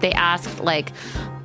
they asked, like,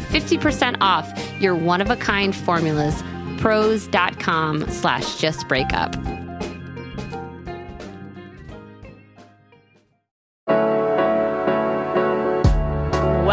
50% off your one of a kind formulas. Prose.com slash just break up.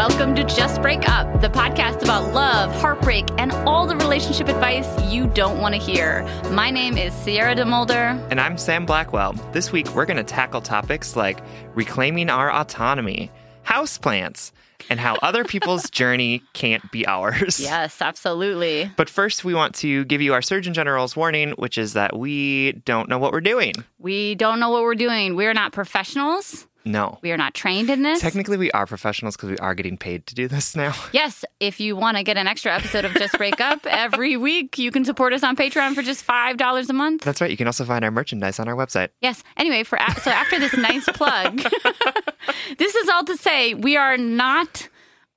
Welcome to Just Break Up, the podcast about love, heartbreak, and all the relationship advice you don't want to hear. My name is Sierra DeMulder. And I'm Sam Blackwell. This week, we're going to tackle topics like reclaiming our autonomy, houseplants, and how other people's journey can't be ours. Yes, absolutely. But first, we want to give you our Surgeon General's warning, which is that we don't know what we're doing. We don't know what we're doing. We're not professionals. No. We are not trained in this. Technically, we are professionals because we are getting paid to do this now. Yes, if you want to get an extra episode of Just Break Up every week, you can support us on Patreon for just $5 a month. That's right. You can also find our merchandise on our website. Yes. Anyway, for a- so after this nice plug, this is all to say we are not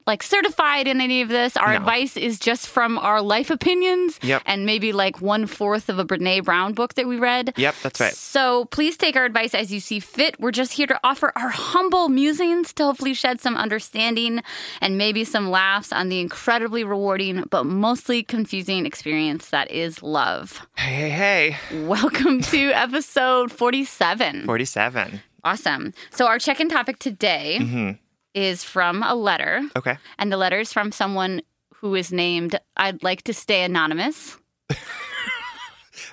like certified in any of this. Our No. advice is just from our life opinions Yep. and maybe like one fourth of a Brené Brown book that we read. Yep, that's right. So please take our advice as you see fit. We're just here to offer our humble musings to hopefully shed some understanding and maybe some laughs on the incredibly rewarding but mostly confusing experience that is love. Hey, hey, hey. Welcome to episode 47. 47. Awesome. So, our check in topic today Mm-hmm. Is from a letter, Okay. and the letter is from someone who is named I'd like to stay anonymous.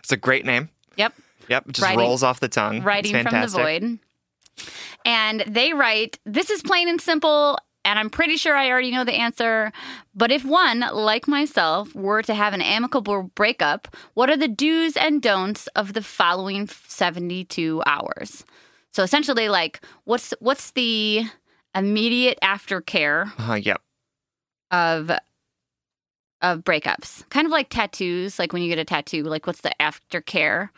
It's a great name. Yep. Yep. Just Writing- rolls off the tongue. Writing from the void. And they write, This is plain and simple, and I'm pretty sure I already know the answer. But if one, like myself, were to have an amicable breakup, what are the do's and don'ts of the following 72 hours? So essentially, like, what's what's the immediate aftercare Uh, yep. of of breakups? Kind of like tattoos, like when you get a tattoo, like what's the aftercare?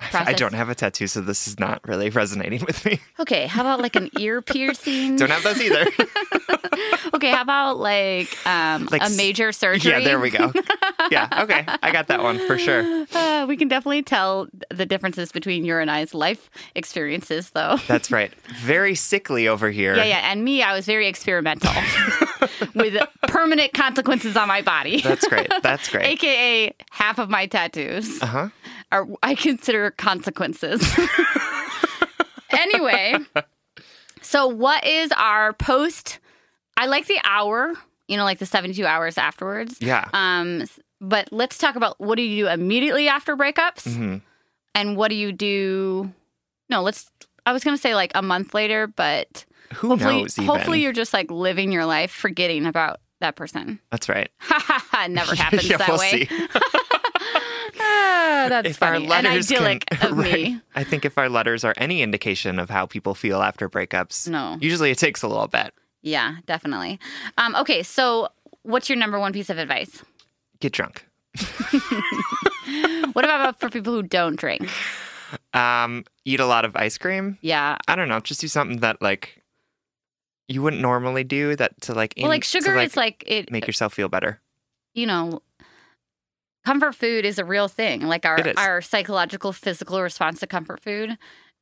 I don't have a tattoo, so this is not really resonating with me. Okay, how about like an ear piercing? Don't have those either. okay, how about like um, Like a major surgery? yeah, there we go. Yeah, okay. I got that one for sure. Uh, we can definitely tell the differences between your and I's life experiences, though. That's right. Very sickly over here. Yeah, yeah. And me, I was very experimental with permanent consequences on my body. That's great. That's great. AKA half of my tattoos Uh huh. Are I consider consequences. anyway, so what is our post I like the hour, you know, like the 72 hours afterwards. Yeah. Um, but let's talk about what do you do immediately after breakups Mhm. and what do you do? No, let's, I was going to say like a month later, but Who hopefully, knows? Even? hopefully you're just like living your life, forgetting about that person. That's right. Ha ha ha! It never happens yeah, that way. that's if funny our and letters idyllic can, of right. me. I think if our letters are any indication of how people feel after breakups, No. usually it takes a little bit. Yeah, definitely. Um, okay, so what's your number one piece of advice? Get drunk. What about for people who don't drink? Um, eat a lot of ice cream. Yeah. I don't know. Just do something that like you wouldn't normally do. That to like Well, in- like to, sugar is like it. make yourself feel better. You know, comfort food is a real thing. Like our our psychological, physical response to comfort food.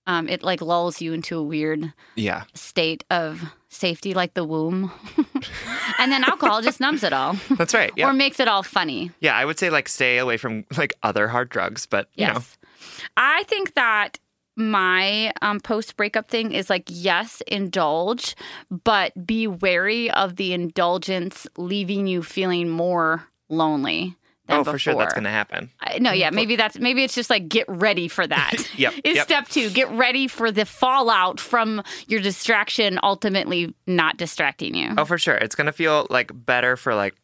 Um, it like lulls you into a weird Yeah. state of safety, like the womb, and then alcohol just numbs it all, That's right. Yeah. or makes it all funny. yeah. I would say like stay away from like other hard drugs, but you know, I think that my um, post breakup thing is like, yes, indulge, but be wary of the indulgence leaving you feeling more lonely. Oh, for sure that's going to happen. I- No, yeah, mm-hmm. maybe that's maybe it's just like get ready for that. Yep, Is yep. step two. Get ready for the fallout from your distraction ultimately not distracting you. Oh, for sure. It's going to feel like better for like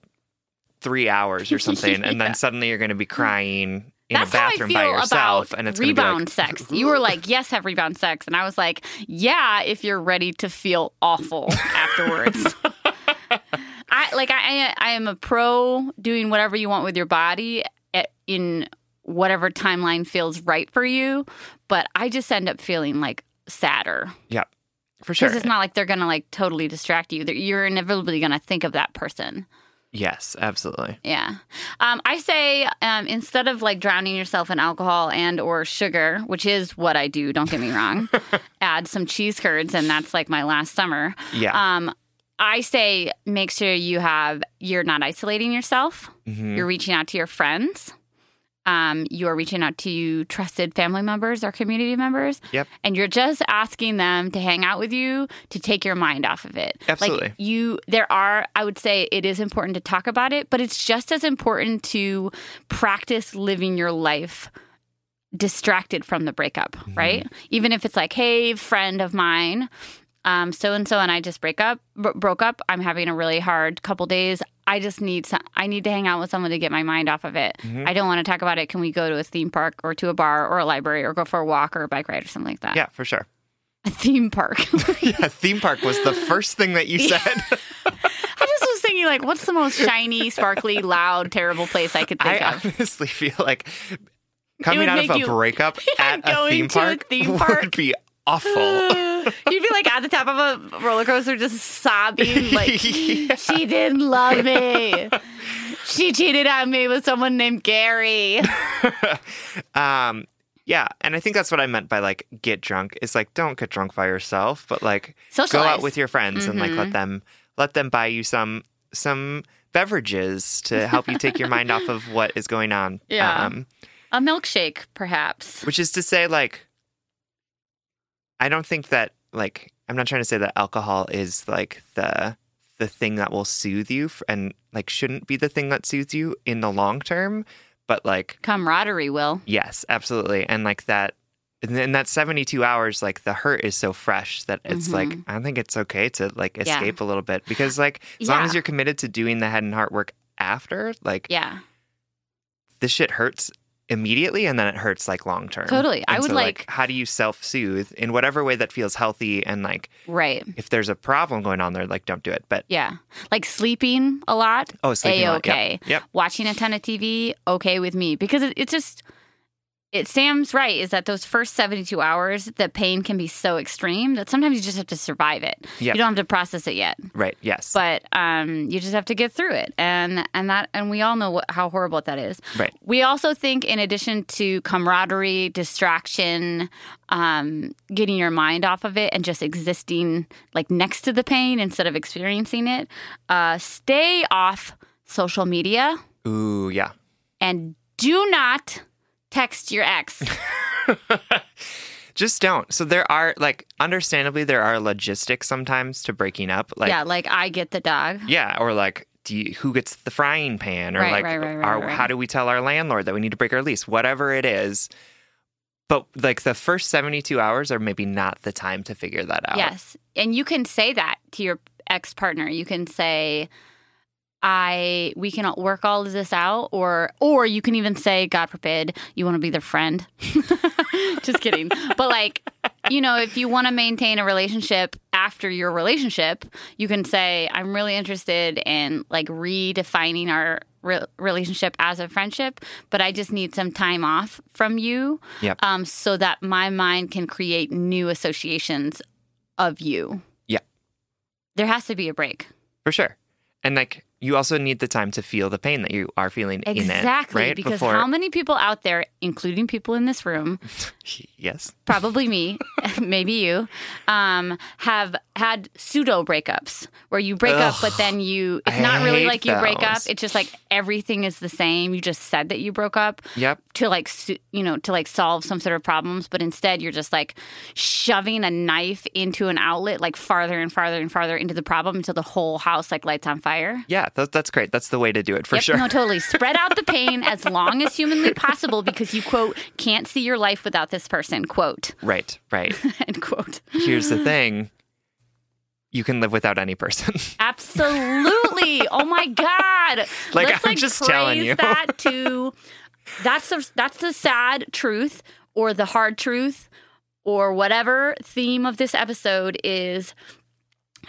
three hours or something. And then suddenly you're going to be crying in That's a how I bathroom feel by yourself. about And it's going to be rebound like, sex. You were like, yes, have rebound sex. And I was like, yeah, if you're ready to feel awful afterwards. I like I I am a pro doing whatever you want with your body at, in whatever timeline feels right for you, but I just end up feeling like sadder yeah, for sure. because it's not like they're gonna like totally distract you. You're inevitably gonna think of that person. yes, absolutely. Yeah. Um, I say um, instead of like drowning yourself in alcohol and or sugar, which is what I do, don't get me wrong, add some cheese curds and that's like my last summer. Yeah. Um, I say make sure you have you're not isolating yourself. Mhm. You're reaching out to your friends. Um, you're reaching out to trusted family members or community members. Yep. And you're just asking them to hang out with you to take your mind off of it. Absolutely. Like you there are I would say it is important to talk about it, but it's just as important to practice living your life distracted from the breakup, right? Even if it's like, "Hey, friend of mine, um, so and so and I just break up, bro- broke up. I'm having a really hard couple days. I just need some, I need to hang out with someone to get my mind off of it. I don't want to talk about it. Can we go to a theme park or to a bar or a library or go for a walk or a bike ride or something like that? yeah, for sure. A theme park. yeah, theme park was the first thing that you said. I just was thinking, like, what's the most shiny, sparkly, loud, terrible place I could think I of? honestly feel like coming out of a you- breakup Yeah, at a theme to a park theme park. would be awful. You'd be like at the top of a roller coaster, just sobbing, like Yeah. she didn't love me. She cheated on me with someone named Gary. um, yeah, and I think that's what I meant by like get drunk. Is like don't get drunk by yourself, but like go out with your friends and like let them let them buy you some some beverages to help you take your mind off of what is going on. Yeah. Um, A milkshake, perhaps. which is to say like i don't think that like i'm not trying to say that alcohol is like the the thing that will soothe you and like shouldn't be the thing that soothes you in the long term but like Camaraderie will. yes absolutely and like that in that 72 hours like the hurt is so fresh that it's like Mhm. i think it's okay to like Yeah. escape a little bit because like as long as you're committed to doing the head and heart work after like Yeah. this shit hurts immediately and then it hurts like long term. Totally. I would, so, like- how do you self soothe in whatever way that feels healthy and like Right. if there's a problem going on there, like don't do it. But Yeah. Like sleeping a lot. oh, sleeping a lot. Yep. Yep. Watching a ton of TV, okay with me. Because it, it's just, it Sam's right is that those first 72 hours, the pain can be so extreme that sometimes you just have to survive it. Yep. You don't have to process it yet. Right. Yes. But um, you just have to get through it, and and that and we all know what, how horrible that is. Right. We also think, in addition to camaraderie, distraction, um, getting your mind off of it, and just existing like next to the pain instead of experiencing it, uh, stay off social media Ooh, yeah. and do not text your ex. just don't. So there are like understandably there are logistics sometimes to breaking up. Like yeah, like I get the dog. yeah, or like do you, who gets the frying pan or Right, like right, right, our, how do we tell our landlord that we need to break our lease? Whatever it is. But like the first 72 hours are maybe not the time to figure that out. Yes. And you can say that to your ex partner. You can say, I we can work all of this out or or you can even say god forbid you want to be their friend just kidding but like you know if you want to maintain a relationship after your relationship you can say i'm really interested in like redefining our re- relationship as a friendship but i just need some time off from you Yep. um, so that my mind can create new associations of you Yeah. there has to be a break For sure. And like you also need the time to feel the pain that you are feeling in it. Exactly, Right? because Before how many people out there, including people in this room, Yes. probably me, maybe you, um, have had pseudo breakups where you break up, but then you, it's I not really like you break up. It's just like everything is the same. You just said that you broke up Yep. to like, you know, to like solve some sort of problems, but instead you're just like shoving a knife into an outlet, like farther and farther and farther into the problem until the whole house like lights on fire. Yeah, that, that's great. That's the way to do it for yep, sure. No, totally. Spread out the pain as long as humanly possible because you quote can't see your life without this person. Quote Right, right. end quote. Here's the thing. You can live without any person. Absolutely. Oh my god. Like, Let's I'm like just telling you. that to that's the that's the sad truth or the hard truth or whatever theme of this episode is.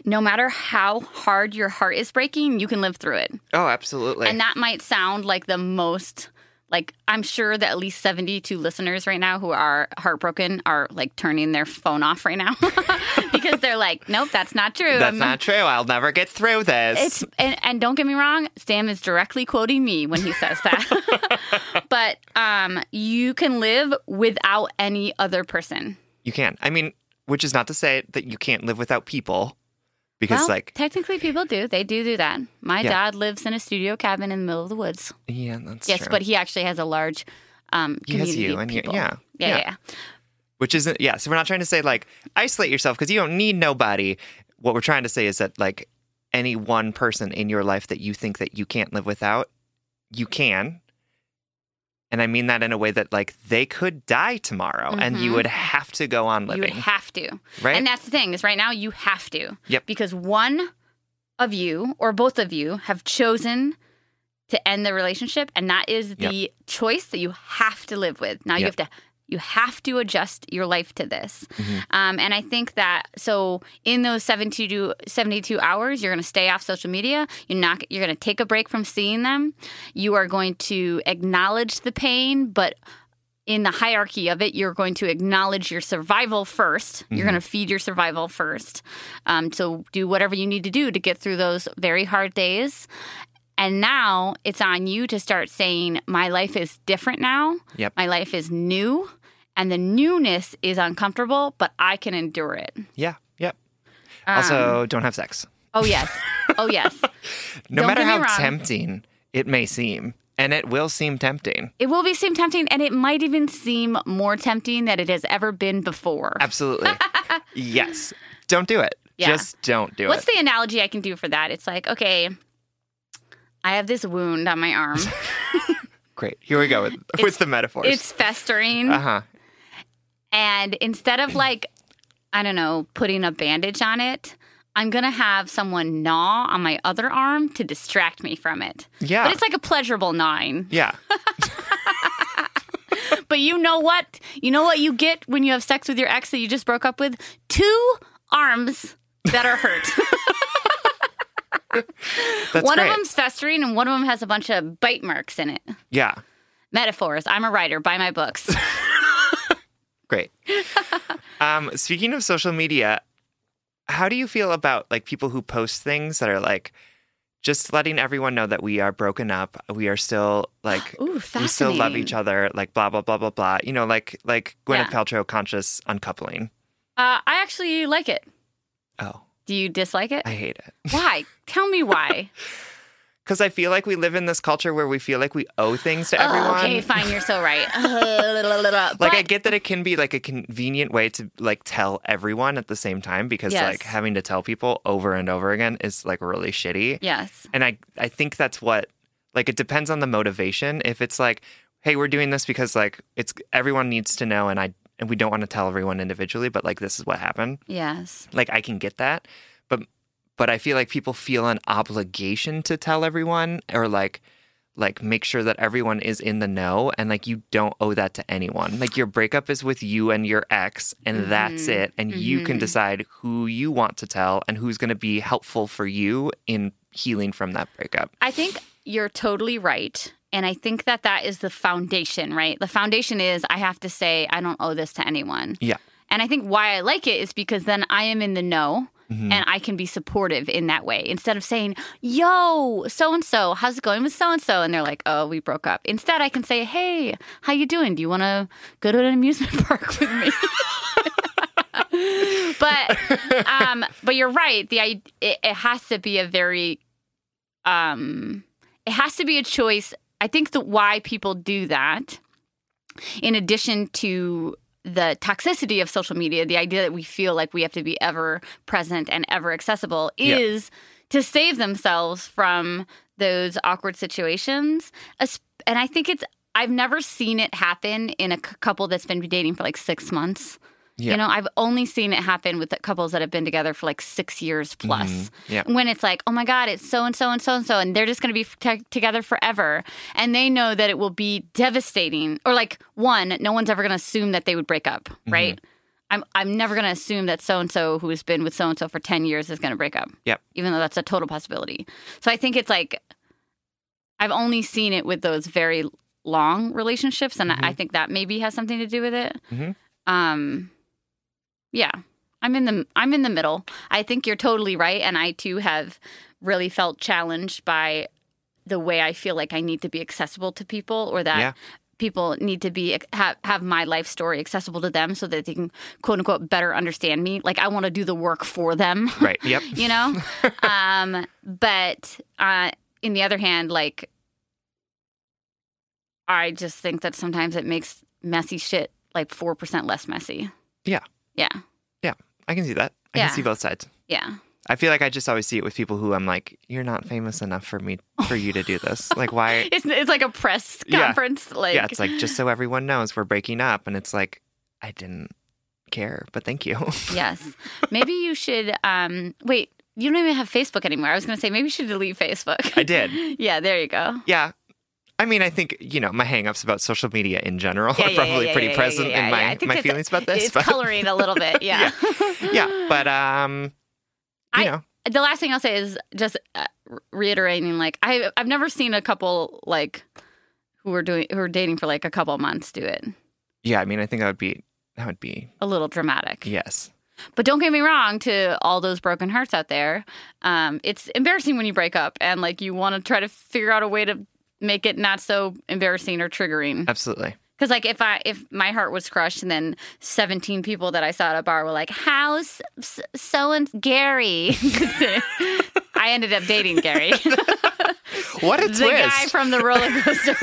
No matter how hard your heart is breaking, you can live through it. oh, absolutely. And that might sound like the most like I'm sure that at least 72 listeners right now who are heartbroken are like turning their phone off right now because they're like, nope, that's not true. That's I'm- not true. I'll never get through this. It's and, and don't get me wrong, Sam is directly quoting me when he says that. but um, you can live without any other person. you can. I mean, which is not to say that you can't live without people because well, like technically, people do. They do do that. My Yeah. dad lives in a studio cabin in the middle of the woods. yeah, that's yes, true. but he actually has a large um, He has you and people. yeah, yeah, yeah. yeah. which isn't yeah so we're not trying to say like isolate yourself because you don't need nobody what we're trying to say is that like any one person in your life that you think that you can't live without you can and i mean that in a way that like they could die tomorrow and you Mhm. would have to go on living. You would have to. right And that's the thing is right now you have to. Yep. Because one of you or both of you have chosen to end the relationship and that is the choice that you have to live with. Now you have to you have to adjust your life to this. Mhm. Um, and I think that so in those 72, 72 hours, you're going to stay off social media. You're not you're going to take a break from seeing them. You are going to acknowledge the pain, but in the hierarchy of it, you're going to acknowledge your survival 1st you You're going to feed your survival first. Um, so do whatever you need to do to get through those very hard days. And now it's on you to start saying, My life is different now. Yep. My life is new. And the newness is uncomfortable, but I can endure it. yeah yep Um, also don't have sex oh, yes. Oh, yes. no don't matter how wrong. tempting it may seem and it will seem tempting It will be seem tempting, and it might even seem more tempting than it has ever been before. absolutely yes don't do it Yeah. just don't do What's it What's the analogy I can do for that? It's like, okay, I have this wound on my arm. great here we go with, with the metaphors it's festering. uh-huh And instead of like, I don't know, putting a bandage on it, I'm going to have someone gnaw on my other arm to distract me from it. Yeah. But it's like a pleasurable gnawing. Yeah. But you know what? You know what you get when you have sex with your ex that you just broke up with? Two arms that are hurt. That's one great. of them's festering and one of them has a bunch of bite marks in it. Yeah. Metaphors. I'm a writer. Buy my books. Great. um, speaking of social media, how do you feel about like people who post things that are like just letting everyone know that we are broken up, we are still like Ooh, we still love each other, like blah blah blah blah blah. You know, like like Gwyneth Yeah. Paltrow conscious uncoupling. Uh, I actually like it. Oh, Do you dislike it? I hate it. Why? Tell me why. Because I feel like we live in this culture where we feel like we owe things to everyone. Oh, okay, fine, you're so right. like But- I get that it can be like a convenient way to like tell everyone at the same time because Yes. like having to tell people over and over again is like really shitty. yes. And I I think that's what like it depends on the motivation. If it's like, hey, we're doing this because like it's everyone needs to know and I and we don't want to tell everyone individually, but like this is what happened. Yes. Like I can get that. But but I feel like people feel an obligation to tell everyone or like like make sure that everyone is in the know and like you don't owe that to anyone. Like your breakup is with you and your ex and that's Mhm. it and you can Mhm. decide who you want to tell and who's going to be helpful for you in healing from that breakup. I think you're totally right. And I think that that is the foundation, right? The foundation is I have to say, I don't owe this to anyone. Yeah. And I think why I like it is because then I am in the know Mhm. and I can be supportive in that way. Instead of saying, yo, so and so, how's it going with so and so? And they're like, oh, we broke up. Instead, I can say, hey, how you doing? Do you want to go to an amusement park with me? but um, but you're right. The i- it, it has to be a very um, it has to be a choice. I think that why people do that, in addition to the toxicity of social media, the idea that we feel like we have to be ever present and ever accessible, Yeah. is to save themselves from those awkward situations. And I think it's. I've never seen it happen in a couple that's been dating for like six months. Yeah. You know, I've only seen it happen with the couples that have been together for like six years plus. Mhm. Yeah. When it's like, oh my God, it's so and so and so and so, and they're just going to be t- together forever. And they know that it will be devastating. Or like, one, no one's ever going to assume that they would break up, Mm-hmm. right? I'm, I'm never going to assume that so and so who has been with so and so for 10 years is going to break up. Yep. Even though that's a total possibility. So I think it's like, I've only seen it with those very long relationships. And I- I think that maybe has something to do with it. Mhm. Um, yeah, I'm in the I'm in the middle. I think you're totally right, and I too have really felt challenged by the way I feel like I need to be accessible to people, or that Yeah. people need to be have have my life story accessible to them, so that they can quote unquote better understand me. Like I want to do the work for them, Right. Yep. you know. um, but uh, in the other hand, like I just think that sometimes it makes messy shit like four percent less messy. Yeah. Yeah. I can see that. I Yeah. can see both sides. Yeah. I feel like I just always see it with people who I'm like, you're not famous enough for me for you to do this. Like why It's it's like a press Yeah. conference. Like Yeah, it's like just so everyone knows we're breaking up and it's like I didn't care, but thank you. yes. Maybe you should um wait, you don't even have Facebook anymore. I was gonna say maybe you should delete Facebook. I did. yeah, there you go. Yeah. I mean, I think, you know, my hangups about social media in general Yeah, are yeah, probably yeah, pretty present in my. My feelings about this. It's but coloring a little bit, yeah. yeah. But um you I- know. the last thing I'll say is just uh, reiterating like I I've never seen a couple like who are doing who are dating for like a couple months do it. Yeah, I mean I think that would be that would be A little dramatic. yes. But don't get me wrong to all those broken hearts out there. Um, it's embarrassing when you break up and like you want to try to figure out a way to make it not so embarrassing or triggering. Absolutely. Because like if I if my heart was crushed and then seventeen people that I saw at a bar were like, "How's so and Gary?" I ended up dating Gary, What a the twist. guy from the roller coaster.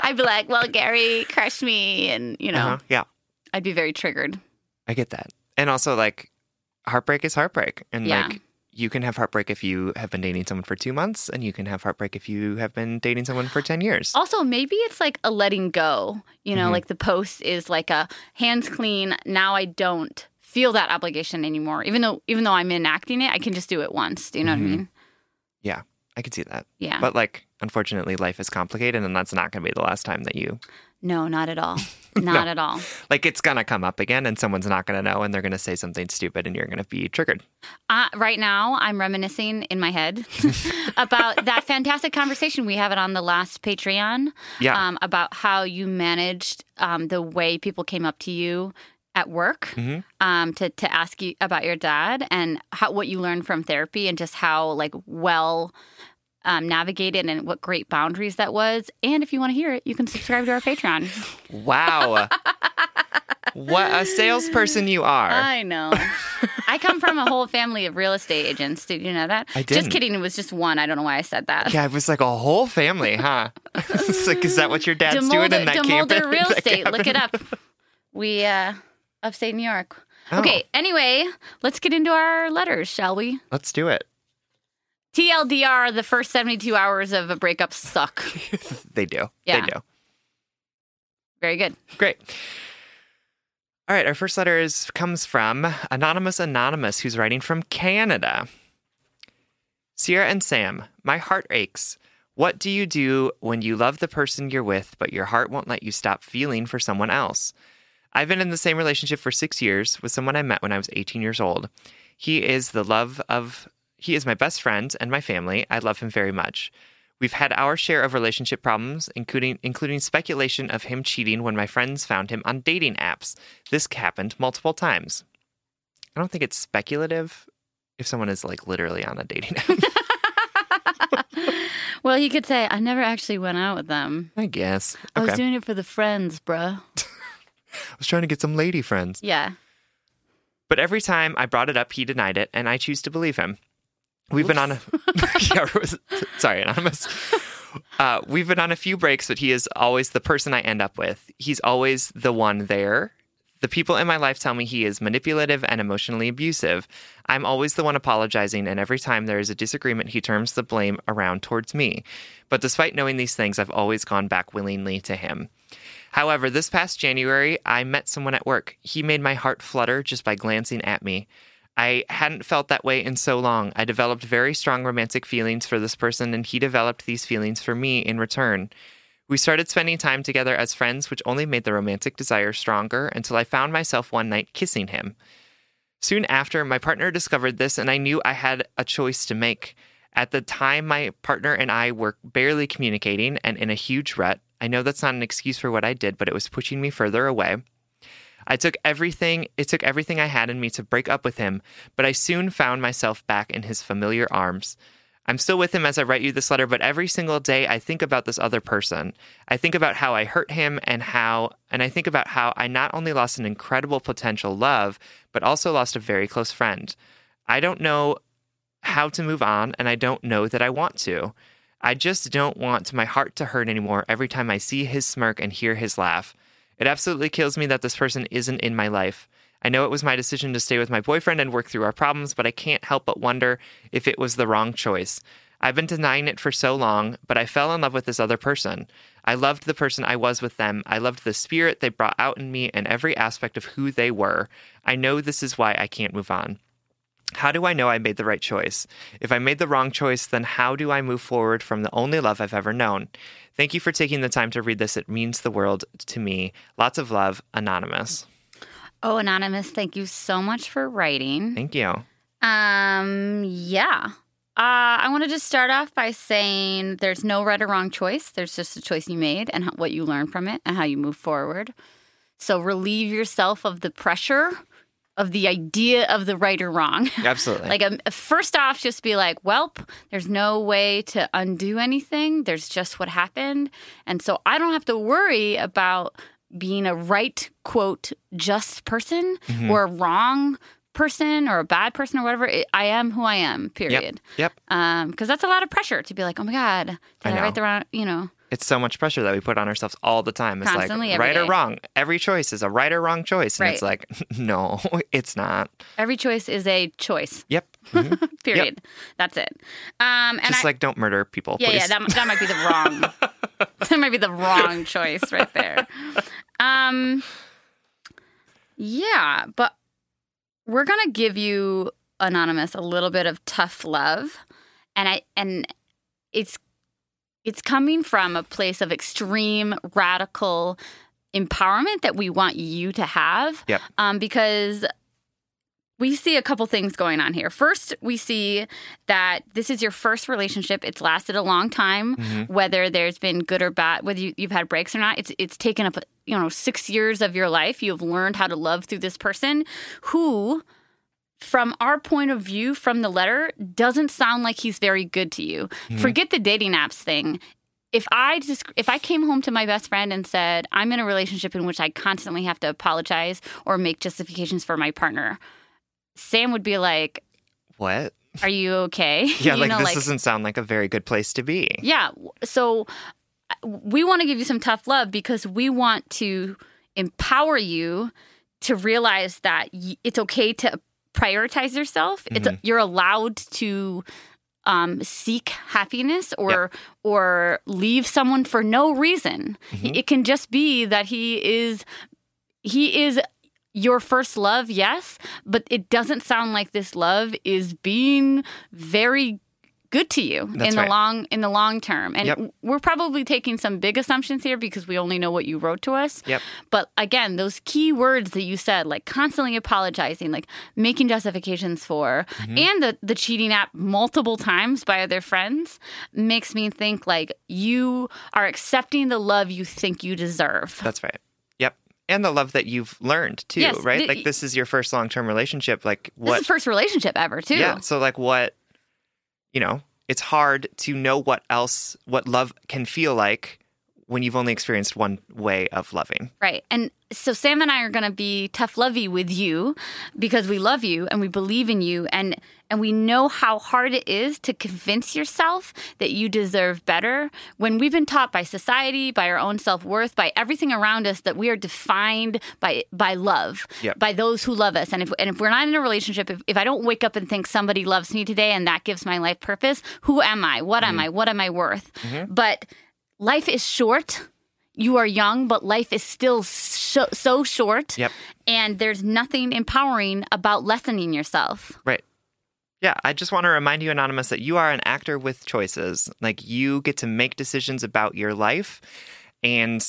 I'd be like, "Well, Gary crushed me," and you know, Uh-huh. Yeah. I'd be very triggered. I get that. And also like heartbreak is heartbreak. And Yeah. like you can have heartbreak if you have been dating someone for two months, and you can have heartbreak if you have been dating someone for 10 years. Also, maybe it's like a letting go. You know, Mhm. like the post is like a hands clean. Now I don't feel that obligation anymore. Even though even though I'm enacting it, I can just do it once. Do you know Mhm. what I mean? Yeah, I could see that. Yeah. But like, unfortunately, life is complicated, and that's not going to be the last time that you no, not at all. Not at all. like. It's going to come up again, and someone's not going to know, and they're going to say something stupid, and you're going to be triggered. Uh, right now, I'm reminiscing in my head about that fantastic conversation we had on the last Patreon Yeah. um, about how you managed um, the way people came up to you at work Mhm. um, to to ask you about your dad and how what you learned from therapy and just how like well. Um, navigated and what great boundaries that was. And if you want to hear it, you can subscribe to our Patreon. Wow. what a salesperson you are. I know. I come from a whole family of real estate agents. Did you know that? I Just didn't. kidding. It was just one. I don't know why I said that. yeah, it was like a whole family, huh? it's like, is that what your dad's doing in that DeMulder cabin? Real Estate. Look it up. We, uh, upstate New York. Oh. Okay, anyway, let's get into our letters, shall we? Let's do it. TLDR, the first 72 hours of a breakup suck. They do. Yeah. They do. Very good. Great. All right, our first letter is comes from Anonymous Anonymous, who's writing from Canada. Sierra and Sam, my heart aches. What do you do when you love the person you're with, but your heart won't let you stop feeling for someone else? I've been in the same relationship for six years with someone I met when I was 18 years old. He is the love of, he is my best friend and my family. I love him very much. We've had our share of relationship problems, including including speculation of him cheating when my friends found him on dating apps. This happened multiple times. I don't think it's speculative if someone is like literally on a dating app. Well, he could say, I never actually went out with them. I guess. I Okay. was doing it for the friends, bruh. I was trying to get some lady friends. Yeah. But every time I brought it up, he denied it, and I choose to believe him. We've been on a yeah, sorry, anonymous. Uh, we've been on a few breaks, but he is always the person I end up with. He's always the one there. The people in my life tell me he is manipulative and emotionally abusive. I'm always the one apologizing, and every time there is a disagreement, he turns the blame around towards me. But despite knowing these things, I've always gone back willingly to him. However, this past January, I met someone at work. He made my heart flutter just by glancing at me. I hadn't felt that way in so long. I developed very strong romantic feelings for this person, and he developed these feelings for me in return. We started spending time together as friends, which only made the romantic desire stronger until I found myself one night kissing him. Soon after, my partner discovered this, and I knew I had a choice to make. At the time, my partner and I were barely communicating and in a huge rut. I know that's not an excuse for what I did, but it was pushing me further away. I took everything, it took everything I had in me to break up with him, but I soon found myself back in his familiar arms. I'm still with him as I write you this letter, but every single day I think about this other person. I think about how I hurt him and how, and I think about how I not only lost an incredible potential love, but also lost a very close friend. I don't know how to move on, and I don't know that I want to. I just don't want my heart to hurt anymore every time I see his smirk and hear his laugh. It absolutely kills me that this person isn't in my life. I know it was my decision to stay with my boyfriend and work through our problems, but I can't help but wonder if it was the wrong choice. I've been denying it for so long, but I fell in love with this other person. I loved the person I was with them. I loved the spirit they brought out in me and every aspect of who they were. I know this is why I can't move on. How do I know I made the right choice? If I made the wrong choice, then how do I move forward from the only love I've ever known? Thank you for taking the time to read this. It means the world to me. Lots of love, Anonymous. Oh, Anonymous, thank you so much for writing. Thank you. Um, yeah. Uh, I want to just start off by saying there's no right or wrong choice. There's just a choice you made and what you learn from it and how you move forward. So relieve yourself of the pressure of the idea of the right or wrong. Absolutely. like, um, first off, just be like, welp, there's no way to undo anything. There's just what happened. And so I don't have to worry about being a right, quote, just person Mm-hmm. or a wrong person or a bad person or whatever. It, I am who I am, period. Yep. Um, because that's a lot of pressure to be like, oh my God, did I I, write the wrong, you know, It's so much pressure that we put on ourselves all the time. It's Constantly, like right or wrong. Every choice is a right or wrong choice. And it's like, no, it's not. every choice is a choice, Yep. Mhm. period. That's it. Um, and Just I, like don't murder people. Yeah, please. yeah, that, that might be the wrong. that might be the wrong choice right there. Um, yeah, but we're gonna give you anonymous a little bit of tough love, and I and it's it's coming from a place of extreme radical empowerment that we want you to have. Yep. Um, because we see a couple things going on here. First, we see that this is your first relationship. It's lasted a long time, Mhm. whether there's been good or bad, whether you, you've had breaks or not. It's it's taken up you know six years of your life. You have learned how to love through this person, who, from our point of view, from the letter, doesn't sound like he's very good to you. Forget the dating apps thing. if I just if I came home to my best friend and said I'm in a relationship in which I constantly have to apologize or make justifications for my partner, Sam would be like, What? "Are you okay?" Yeah, You like know, this doesn't sound like a very good place to be. Yeah. So uh, we want to give you some tough love because we want to empower you to realize that it's okay to prioritize yourself. It's you're allowed to um, seek happiness or or leave someone for no reason. It can just be that he is he is your first love, yes, but it doesn't sound like this love is being very good to you That's in the right. long in the long term. And Yep. we're probably taking some big assumptions here because we only know what you wrote to us. Yep. But again, those key words that you said, like constantly apologizing, like making justifications for, Mm-hmm. and the, the cheating app multiple times by other friends makes me think like you are accepting the love you think you deserve. That's right. Yep. And the love that you've learned too, Yes, right? the- like this is your first long term relationship. Like This what is first relationship ever, too. Yeah. So like what you know, it's hard to know what else what love can feel like when you've only experienced one way of loving. Right. And so Sam and I are going to be tough lovey with you because we love you and we believe in you and and we know how hard it is to convince yourself that you deserve better when we've been taught by society, by our own self-worth, by everything around us that we are defined by by love, Yep. by those who love us. And if and if we're not in a relationship, if, if I don't wake up and think somebody loves me today and that gives my life purpose, who am I? What am mm-hmm. I? What am I worth? Mm-hmm. But life is short. You are young, but life is still so, so short. Yep. And there's nothing empowering about lessening yourself. Right. Yeah, I just want to remind you, Anonymous, that you are an actor with choices. Like you get to make decisions about your life. And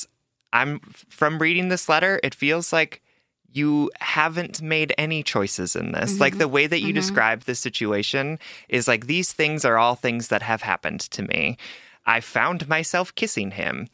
I'm from reading this letter, it feels like you haven't made any choices in this. Like mm-hmm. the way that you mm-hmm. describe the situation is like these things are all things that have happened to me. I found myself kissing him.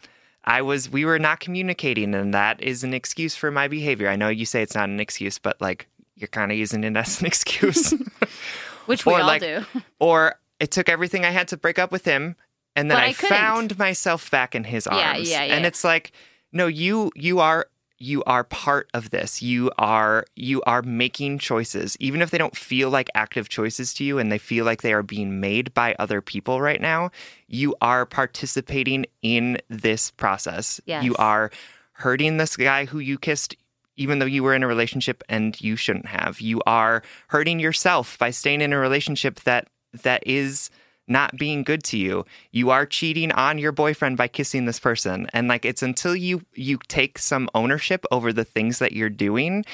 I was we were not communicating and that is an excuse for my behavior. I know you say it's not an excuse, but like you're kind of using it as an excuse. Which we all like do. or it took everything I had to break up with him and then I, I found myself back in his arms. Yeah, arms. yeah, And it's like no, you you are you are part of this. You are you are making choices even if they don't feel like active choices to you and they feel like they are being made by other people right now. You are participating in this process. Yes. You are hurting this guy who you kissed even though you were in a relationship and you shouldn't have. You are hurting yourself by staying in a relationship that that is not being good to you. You are cheating on your boyfriend by kissing this person. And like it's until you you take some ownership over the things that you're doing,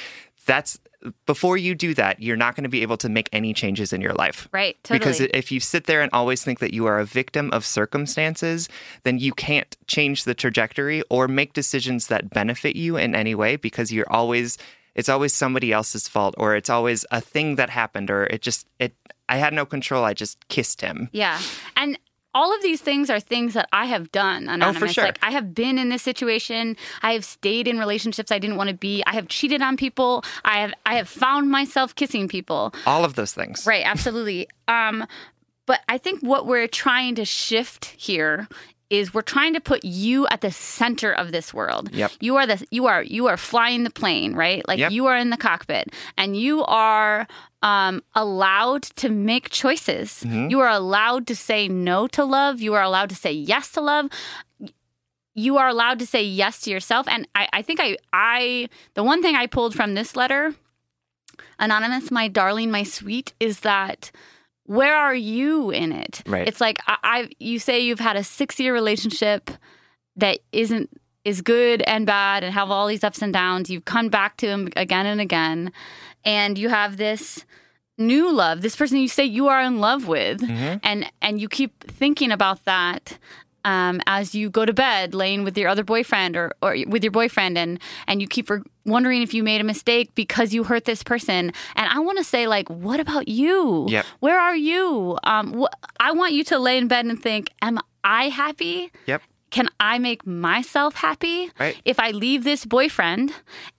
that's before you do that, you're not going to be able to make any changes in your life. Right. Totally. Because if you sit there and always think that you are a victim of circumstances, then you can't change the trajectory or make decisions that benefit you in any way because you're always it's always somebody else's fault or it's always a thing that happened or it just it I had no control, I just kissed him. Yeah. And all of these things are things that I have done, Anonymous. sure. Like I have been in this situation. I have stayed in relationships I didn't want to be. I have cheated on people. I have I have found myself kissing people. All of those things. Right, absolutely. Um, but I think what we're trying to shift here is we're trying to put you at the center of this world. Yep. You are the you are you are flying the plane, right? Like Yep. you are in the cockpit and you are um, allowed to make choices. You are allowed to say no to love. You are allowed to say yes to love you are allowed to say yes to yourself. And I, I think I, I, the one thing I pulled from this letter, anonymous, my darling, my sweet, is that where are you in it? Right. It's like I, I you say you've had a six year relationship that isn't is good and bad and have all these ups and downs. You've come back to him again and again, and you have this new love, this person you say you are in love with, and and you keep thinking about that um, as you go to bed, laying with your other boyfriend or, or with your boyfriend, and and you keep re- wondering if you made a mistake because you hurt this person. And I want to say, like, what about you? Yep. Where are you? Um, wh- I want you to lay in bed and think, am I happy? Yep. Can I make myself happy? Right. If I leave this boyfriend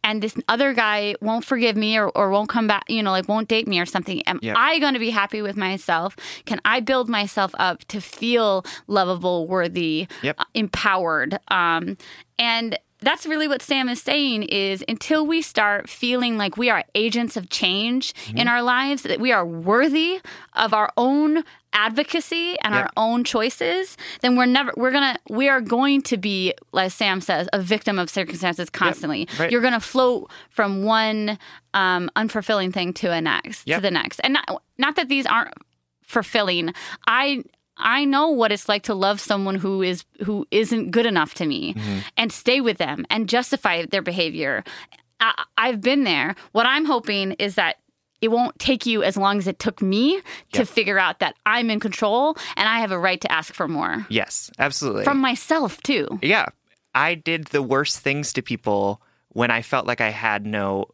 and this other guy won't forgive me or, or won't come back, you know, like won't date me or something, am Yep. I going to be happy with myself? Can I build myself up to feel lovable, worthy, Yep. uh, empowered? Um, and that's really what Sam is saying is until we start feeling like we are agents of change Mm-hmm. in our lives, that we are worthy of our own advocacy and our own choices, then we're never we're gonna we are going to be, like Sam says, a victim of circumstances constantly. right. You're gonna float from one um, unfulfilling thing to a next Yep. to the next. And not not that these aren't fulfilling. I I know what it's like to love someone who is who isn't good enough to me mm-hmm. and stay with them and justify their behavior. I, I've been there. What I'm hoping is that it won't take you as long as it took me to Yep. figure out that I'm in control and I have a right to ask for more Yes, absolutely. from myself too. yeah. I did the worst things to people when I felt like I had no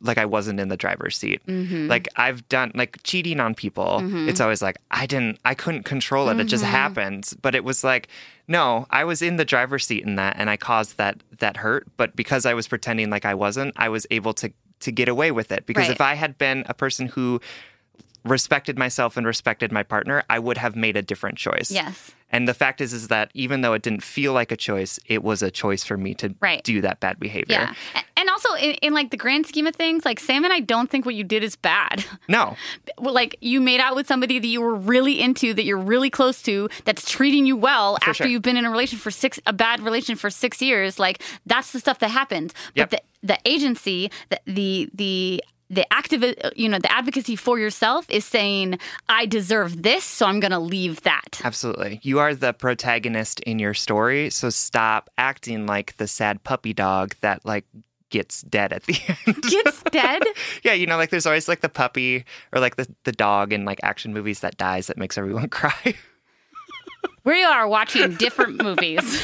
like I wasn't in the driver's seat. Mm-hmm. Like I've done like cheating on people. It's always like I didn't I couldn't control it. It just Mm-hmm. happens. But it was like no, I was in the driver's seat in that and I caused that that hurt, but because I was pretending like I wasn't, I was able to to get away with it because Right. if I had been a person who respected myself and respected my partner, I would have made a different choice. Yes. And the fact is, is that even though it didn't feel like a choice, it was a choice for me to Right. do that bad behavior. Yeah. And also in, in like the grand scheme of things, like Sam and I don't think what you did is bad. No, well, like you made out with somebody that you were really into, that you're really close to, that's treating you well after sure. you've been in a relation for six, a bad relation for six years. Like that's the stuff that happens. Yep. But the the agency, the the the the active, you know, the advocacy for yourself is saying, I deserve this, so I'm going to leave that. absolutely. You are the protagonist in your story, so stop acting like the sad puppy dog that like gets dead at the end. Gets dead. yeah, you know, like there's always like the puppy or like the, the dog in like action movies that dies that makes everyone cry. We are watching different movies.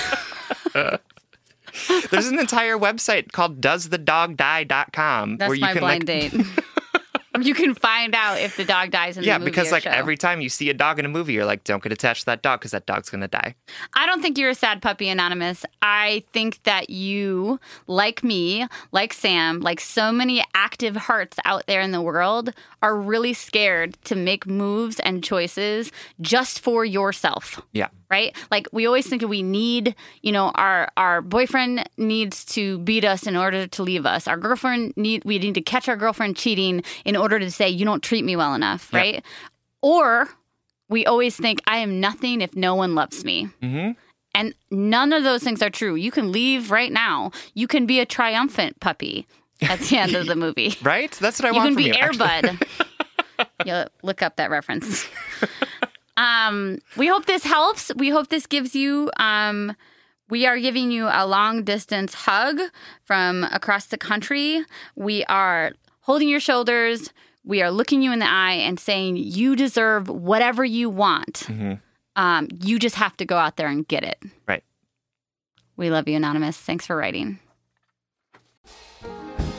There's an entire website called doesthedogdie.com That's where you my can blind like date. you can find out if the dog dies in Yeah, the movie because or like show. every time you see a dog in a movie, you're like, don't get attached to that dog because that dog's gonna die. I don't think you're a sad puppy, Anonymous. I think that you, like me, like Sam, like so many active hearts out there in the world, are really scared to make moves and choices just for yourself. Yeah. Right? Like we always think we need, you know, our our boyfriend needs to beat us in order to leave us. Our girlfriend need we need to catch our girlfriend cheating in order to say you don't treat me well enough, Yep. right? Or we always think I am nothing if no one loves me. Mm-hmm. And none of those things are true. You can leave right now. You can be a triumphant puppy at the end of the movie. Right? That's what I You want can from be you. Airbud. you look up that reference. um, we hope this helps. We hope this gives you. Um, we are giving you a long distance hug from across the country. We are holding your shoulders. We are looking you in the eye and saying you deserve whatever you want. Mm-hmm. Um, you just have to go out there and get it. Right. We love you, Anonymous. Thanks for writing.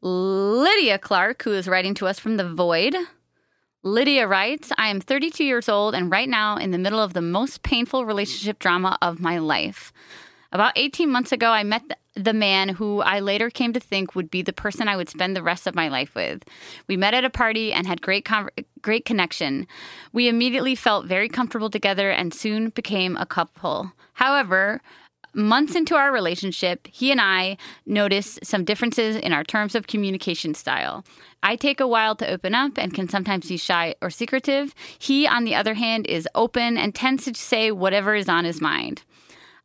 Lydia Clark, who is writing to us from the void. Lydia writes, I am 32 years old and right now in the middle of the most painful relationship drama of my life. About 18 months ago, I met the man who I later came to think would be the person I would spend the rest of my life with. We met at a party and had great con- great connection. We immediately felt very comfortable together and soon became a couple. However, months into our relationship, he and I notice some differences in our terms of communication style. I take a while to open up and can sometimes be shy or secretive. He, on the other hand, is open and tends to say whatever is on his mind.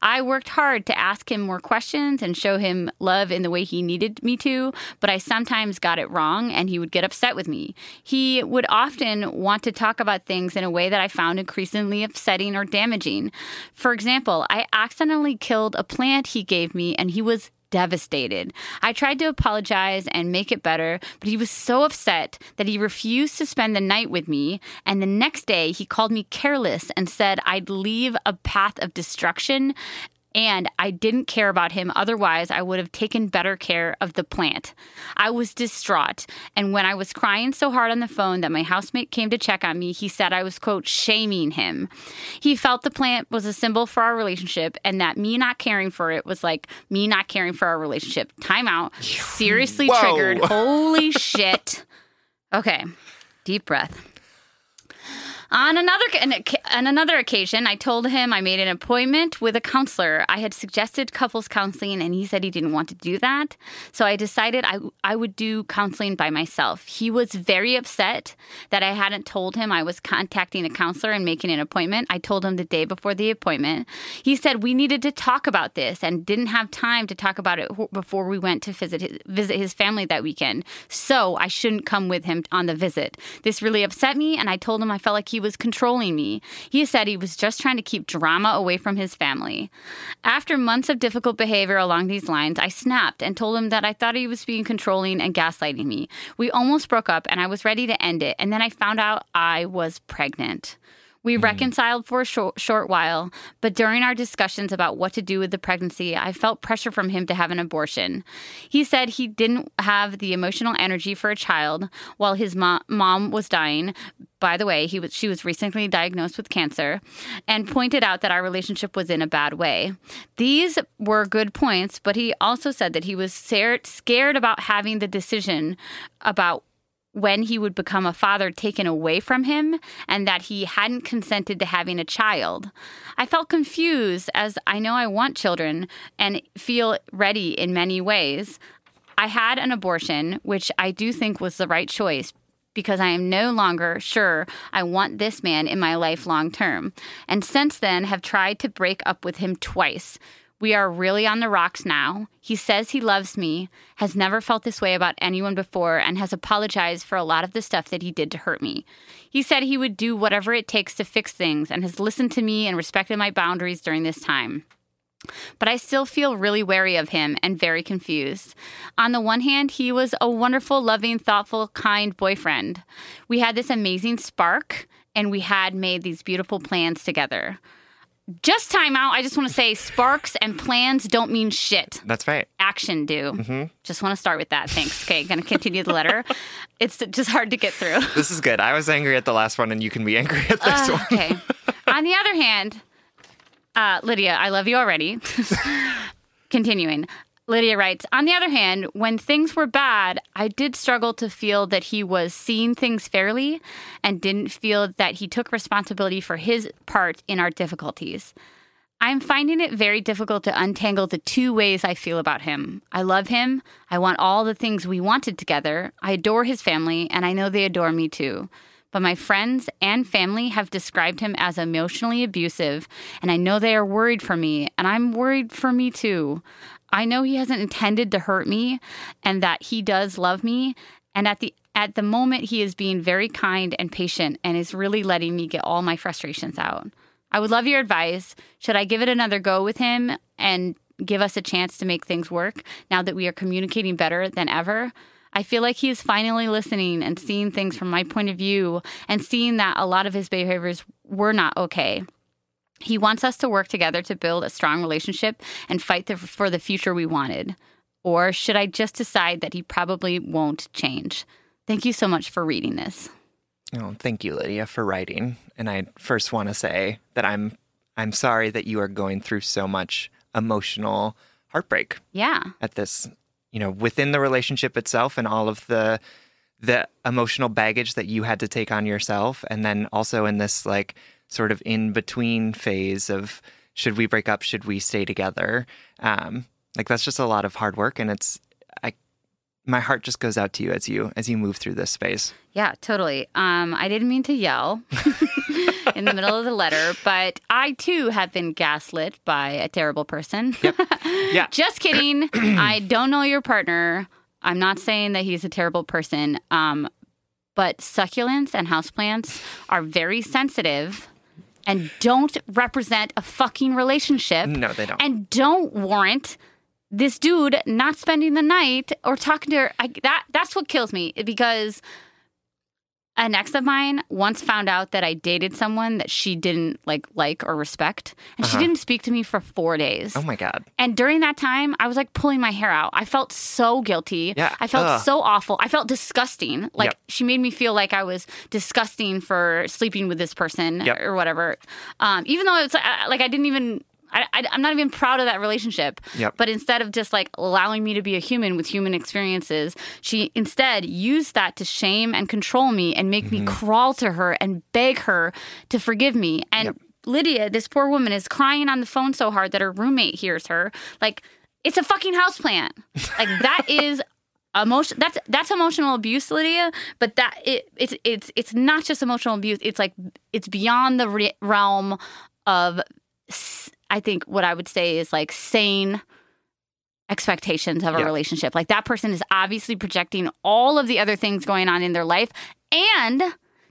I worked hard to ask him more questions and show him love in the way he needed me to, but I sometimes got it wrong and he would get upset with me. He would often want to talk about things in a way that I found increasingly upsetting or damaging. For example, I accidentally killed a plant he gave me and he was devastated. I tried to apologize and make it better, but he was so upset that he refused to spend the night with me. And the next day, he called me careless and said I'd leave a path of destruction. And I didn't care about him. Otherwise, I would have taken better care of the plant. I was distraught. And when I was crying so hard on the phone that my housemate came to check on me, he said I was, quote, shaming him. He felt the plant was a symbol for our relationship and that me not caring for it was like me not caring for our relationship. Time out. Seriously Whoa. triggered. Holy shit. Okay. Deep breath. On another on another occasion, I told him I made an appointment with a counselor. I had suggested couples counseling, and he said he didn't want to do that. So I decided I I would do counseling by myself. He was very upset that I hadn't told him I was contacting a counselor and making an appointment. I told him the day before the appointment. He said we needed to talk about this and didn't have time to talk about it before we went to visit his, visit his family that weekend. So I shouldn't come with him on the visit. This really upset me, and I told him I felt like he was controlling me. He said he was just trying to keep drama away from his family. After months of difficult behavior along these lines, I snapped and told him that I thought he was being controlling and gaslighting me. We almost broke up and I was ready to end it, and then I found out I was pregnant. We mm-hmm. reconciled for a short, short while, but during our discussions about what to do with the pregnancy, I felt pressure from him to have an abortion. He said he didn't have the emotional energy for a child while his mo- mom was dying. By the way, he was, she was recently diagnosed with cancer and pointed out that our relationship was in a bad way. These were good points, but he also said that he was scared about having the decision about when he would become a father taken away from him and that he hadn't consented to having a child. I felt confused as I know I want children and feel ready in many ways. I had an abortion, which I do think was the right choice because I am no longer sure I want this man in my life long term. And since then have tried to break up with him twice. We are really on the rocks now. He says he loves me, has never felt this way about anyone before, and has apologized for a lot of the stuff that he did to hurt me. He said he would do whatever it takes to fix things and has listened to me and respected my boundaries during this time. But I still feel really wary of him and very confused. On the one hand, he was a wonderful, loving, thoughtful, kind boyfriend. We had this amazing spark and we had made these beautiful plans together just time out. I just want to say sparks and plans don't mean shit. That's right. Action do. Mm-hmm. Just want to start with that. Thanks. Okay, going to continue the letter. it's just hard to get through. This is good. I was angry at the last one, and you can be angry at this uh, one. okay. On the other hand, uh, Lydia, I love you already. Continuing. Lydia writes On the other hand, when things were bad, I did struggle to feel that he was seeing things fairly and didn't feel that he took responsibility for his part in our difficulties. I'm finding it very difficult to untangle the two ways I feel about him. I love him. I want all the things we wanted together. I adore his family, and I know they adore me too. But my friends and family have described him as emotionally abusive, and I know they are worried for me, and I'm worried for me too. I know he hasn't intended to hurt me and that he does love me. And at the at the moment he is being very kind and patient and is really letting me get all my frustrations out. I would love your advice. Should I give it another go with him and give us a chance to make things work now that we are communicating better than ever? I feel like he is finally listening and seeing things from my point of view and seeing that a lot of his behaviors were not okay. He wants us to work together to build a strong relationship and fight the, for the future we wanted. Or should I just decide that he probably won't change? Thank you so much for reading this. Oh, thank you, Lydia, for writing. And I first want to say that I'm I'm sorry that you are going through so much emotional heartbreak. Yeah. At this, you know, within the relationship itself and all of the the emotional baggage that you had to take on yourself and then also in this like sort of in between phase of should we break up, should we stay together? Um, like that's just a lot of hard work, and it's I my heart just goes out to you as you as you move through this space. Yeah, totally. Um, I didn't mean to yell in the middle of the letter, but I too have been gaslit by a terrible person. Yep. Yeah. just kidding. I don't know your partner. I'm not saying that he's a terrible person. Um, but succulents and houseplants are very sensitive and don't represent a fucking relationship. No, they don't. And don't warrant this dude not spending the night or talking to her. I, that that's what kills me because an ex of mine once found out that I dated someone that she didn't like like or respect, and uh-huh. she didn't speak to me for four days. Oh my god! And during that time, I was like pulling my hair out. I felt so guilty. Yeah, I felt Ugh. so awful. I felt disgusting. Like yep. she made me feel like I was disgusting for sleeping with this person yep. or whatever. Um, even though it's like I didn't even I, am not even proud of that relationship. Yep. But instead of just like allowing me to be a human with human experiences, she instead used that to shame and control me and make mm-hmm. me crawl to her and beg her to forgive me. And yep. Lydia, this poor woman, is crying on the phone so hard that her roommate hears her. Like, it's a fucking houseplant. Like that is emotion that's that's emotional abuse lydia but that it it's it's it's not just emotional abuse it's like it's beyond the re- realm of I think what I would say is like sane expectations of a yeah. relationship. Like that person is obviously projecting all of the other things going on in their life and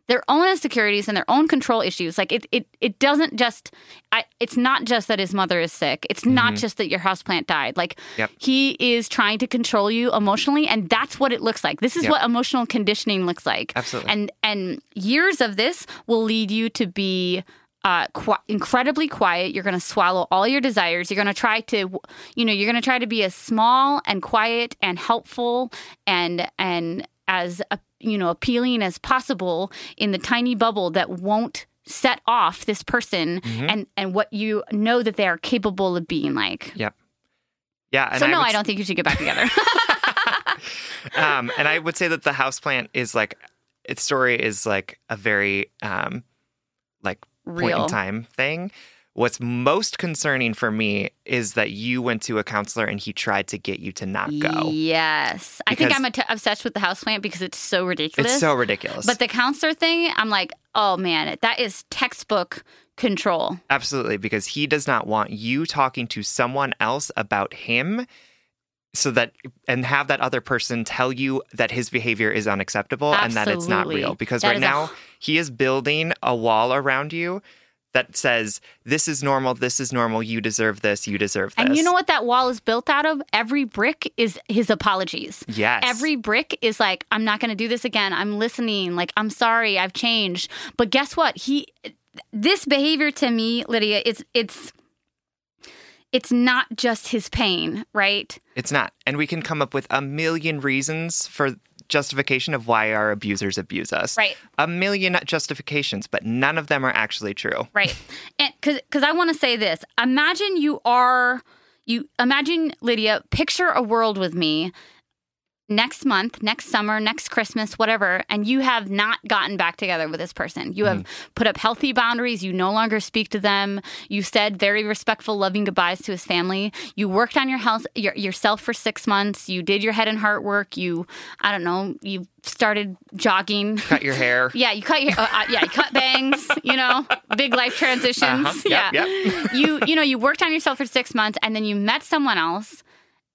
their own insecurities and their own control issues. Like it, it, it doesn't just. I, it's not just that his mother is sick. It's mm-hmm. not just that your houseplant died. Like yep. he is trying to control you emotionally, and that's what it looks like. This is yep. what emotional conditioning looks like. Absolutely. And and years of this will lead you to be uh, qu- incredibly quiet. You're going to swallow all your desires. You're going to try to, you know, you're going to try to be as small and quiet and helpful and and as uh, you know appealing as possible in the tiny bubble that won't set off this person mm-hmm. and and what you know that they are capable of being like. Yep. Yeah. so I no, I don't think you should get back together. um, and I would say that the houseplant is like its story is like a very um, like point Real. in time thing. What's most concerning for me is that you went to a counselor and he tried to get you to not go. Yes. I think I'm att- obsessed with the houseplant because it's so ridiculous. It's so ridiculous. But the counselor thing, I'm like, oh man, that is textbook control. Absolutely, because he does not want you talking to someone else about him so that and have that other person tell you that his behavior is unacceptable and that it's not real. Because That right is a- now he is building a wall around you that says this is normal, this is normal, you deserve this, you deserve this. And you know what that wall is built out of? Every brick is his apologies. Yes. Every brick is like, I'm not going to do this again. I'm listening. Like, I'm sorry. I've changed. But guess what? He, this behavior to me, Lydia, it's, it's, it's not just his pain, right? It's not. And we can come up with a million reasons for justification of why our abusers abuse us. Right. A million justifications, but none of them are actually true. Right. And cuz cuz I want to say this. Imagine you are you imagine Lydia, picture a world with me next month, next summer, next Christmas, whatever, and you have not gotten back together with this person. You have put up healthy boundaries, you no longer speak to them. You said very respectful loving goodbyes to his family. You worked on your health your, yourself for 6 months. You did your head and heart work. You I don't know, you started jogging. Cut your hair. Yeah, you cut your uh, uh, yeah, you cut bangs. You know, big life transitions. Uh-huh. Yep, yeah, yep. you you know you worked on yourself for six months, and then you met someone else.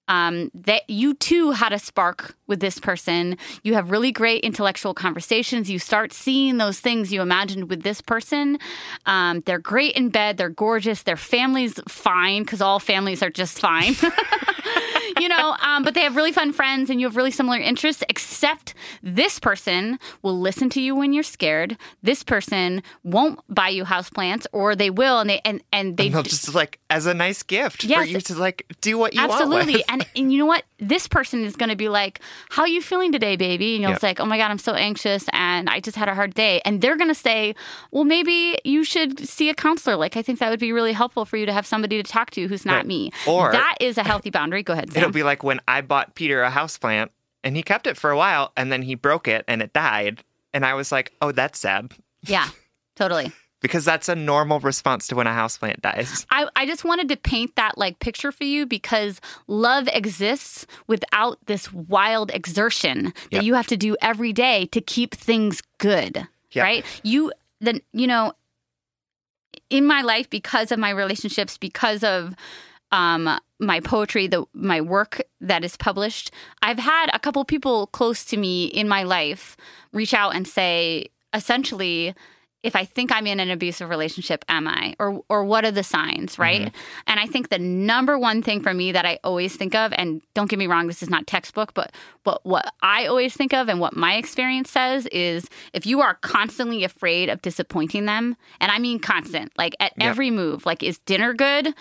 Um, that you too had a spark with this person. You have really great intellectual conversations. You start seeing those things you imagined with this person. Um, they're great in bed. They're gorgeous. Their family's fine because all families are just fine. you know, um, but they have really fun friends and you have really similar interests, except this person will listen to you when you're scared. This person won't buy you houseplants or they will and they and, and they And they'll just like as a nice gift for you to like do what you want. Absolutely. And and you know what? This person is going to be like, "How are you feeling today, baby?" And you'll Yep. say, "Oh my god, I'm so anxious and I just had a hard day." And they're going to say, "Well, maybe you should see a counselor. Like I think that would be really helpful for you to have somebody to talk to who's not Right. me." Or- that is a healthy boundary. Go ahead, Sam. It'll be like when I bought Peter a houseplant and he kept it for a while and then he broke it and it died. And I was like, oh, that's sad. yeah. Totally. Because that's a normal response to when a houseplant dies. I, I just wanted to paint that like picture for you because love exists without this wild exertion that Yep. you have to do every day to keep things good. Yep. Right? You then you know in my life because of my relationships, because of um my poetry, the my work that is published, I've had a couple people close to me in my life reach out and say essentially if I think I'm in an abusive relationship, am I? Or or what are the signs, right? Mm-hmm. And I think the number one thing for me that I always think of, and don't get me wrong, this is not textbook, but but what I always think of and what my experience says is if you are constantly afraid of disappointing them, and I mean constant, like at Yep. every move, like is dinner good?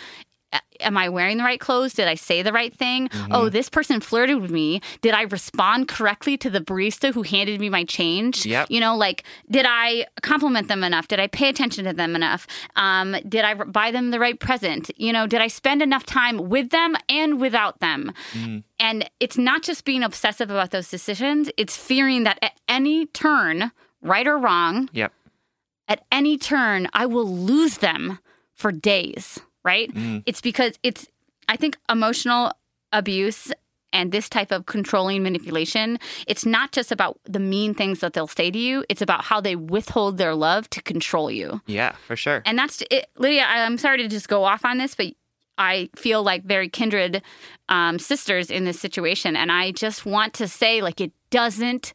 Am I wearing the right clothes? Did I say the right thing? Oh, this person flirted with me. Did I respond correctly to the barista who handed me my change? Yep. You know, like, did I compliment them enough? Did I pay attention to them enough? Um, did I buy them the right present? You know, did I spend enough time with them and without them? And it's not just being obsessive about those decisions, it's fearing that at any turn, right or wrong, Yep. at any turn, I will lose them for days, right? It's because it's, I think, emotional abuse and this type of controlling manipulation, it's not just about the mean things that they'll say to you, it's about how they withhold their love to control you. Yeah, for sure. And that's it. Lydia, I'm sorry to just go off on this, but I feel like very kindred um, sisters in this situation. And I just want to say, like, it doesn't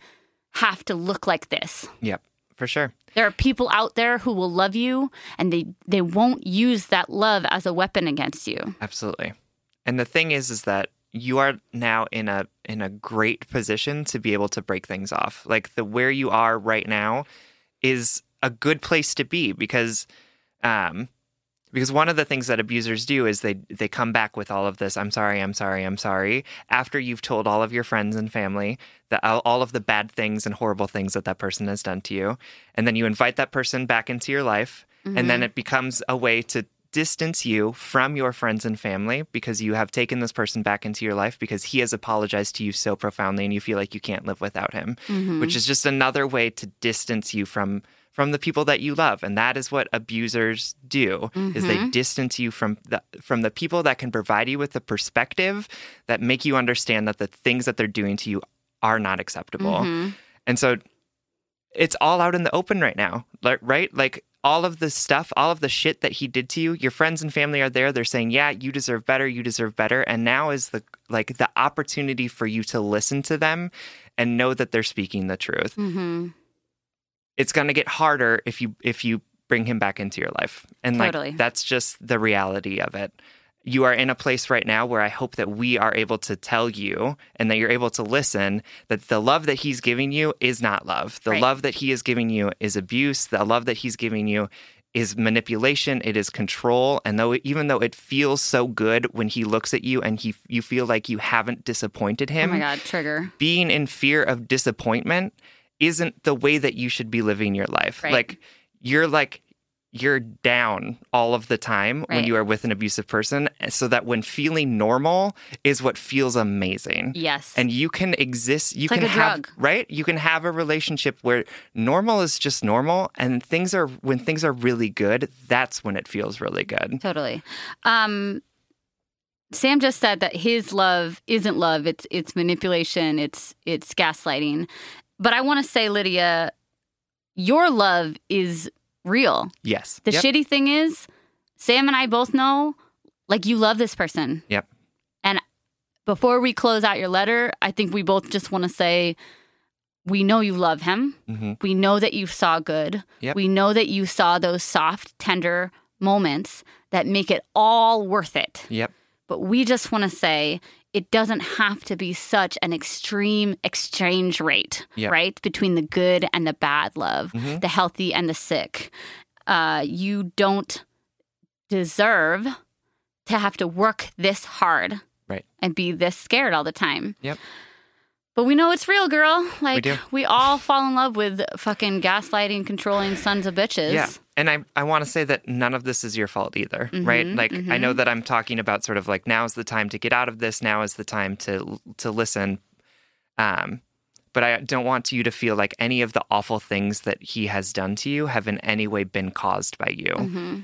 have to look like this. Yep, for sure. There are people out there who will love you and they, they won't use that love as a weapon against you. Absolutely. And the thing is is that you are now in a in a great position to be able to break things off. Like the where you are right now is a good place to be because um because one of the things that abusers do is they they come back with all of this I'm sorry, I'm sorry, I'm sorry after you've told all of your friends and family that all all of the bad things and horrible things that that person has done to you. And then you invite that person back into your life and then mm-hmm. it becomes a way to distance you from your friends and family because you have taken this person back into your life because he has apologized to you so profoundly and you feel like you can't live without him, mm-hmm. which is just another way to distance you from from the people that you love and that is what abusers do is they distance you from the from the people that can provide you with the perspective that make you understand that the things that they're doing to you are not acceptable and so it's all out in the open right now, right? Like all of the stuff, all of the shit that he did to you, your friends and family are there. They're saying, "Yeah, you deserve better. You deserve better." And now is the like the opportunity for you to listen to them and know that they're speaking the truth. Mm-hmm. It's going to get harder if you if you bring him back into your life. And like Totally. that's just the reality of it. You are in a place right now where I hope that we are able to tell you and that you're able to listen that the love that he's giving you is not love. The Right. love that he is giving you is abuse. The love that he's giving you is manipulation, it is control, and though even though it feels so good when he looks at you and he you feel like you haven't disappointed him. Oh my God, trigger. being in fear of disappointment isn't the way that you should be living your life. Right. Like you're like you're down all of the time when you are with an abusive person so that when feeling normal is what feels amazing. Yes. And you can exist you like can a have drug. right? You can have a relationship where normal is just normal and things are when things are really good, that's when it feels really good. Totally. Um, Sam just said that his love isn't love; it's it's manipulation, it's it's gaslighting. But I want to say, Lydia, your love is real. Yes. The Yep. shitty thing is, Sam and I both know, like you love this person. Yep. And before we close out your letter, I think we both just want to say, we know you love him. Mhm. We know that you saw good. Yep. We know that you saw those soft, tender moments that make it all worth it. Yep. But we just want to say it doesn't have to be such an extreme exchange rate, Yep. right? Between the good and the bad love, Mhm. the healthy and the sick. Uh, you don't deserve to have to work this hard Right. and be this scared all the time. Yep. But we know it's real, girl. Like do. we all fall in love with fucking gaslighting, controlling sons of bitches. Yeah. And I, I want to say that none of this is your fault either, right? Mhm, Like I know that I'm talking about sort of like now is the time to get out of this, now is the time to to listen. Um but I don't want you to feel like any of the awful things that he has done to you have in any way been caused by you. Mhm.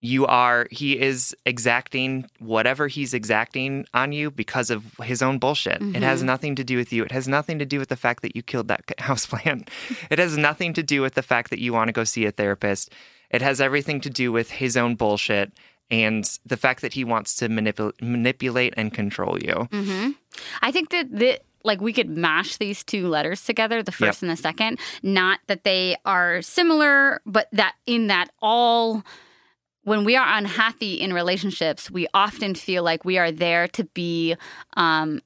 You are he is exacting whatever he's exacting on you because of his own bullshit. It has nothing to do with you. It has nothing to do with the fact that you killed that houseplant. it has nothing to do with the fact that you want to go see a therapist. It has everything to do with his own bullshit and the fact that he wants to manipul- manipulate and control you. Mm-hmm. I think that the like we could mash these two letters together, the first and the second. Not that they are similar, but that in that all when we are unhappy in relationships, we often feel like we are there to be um,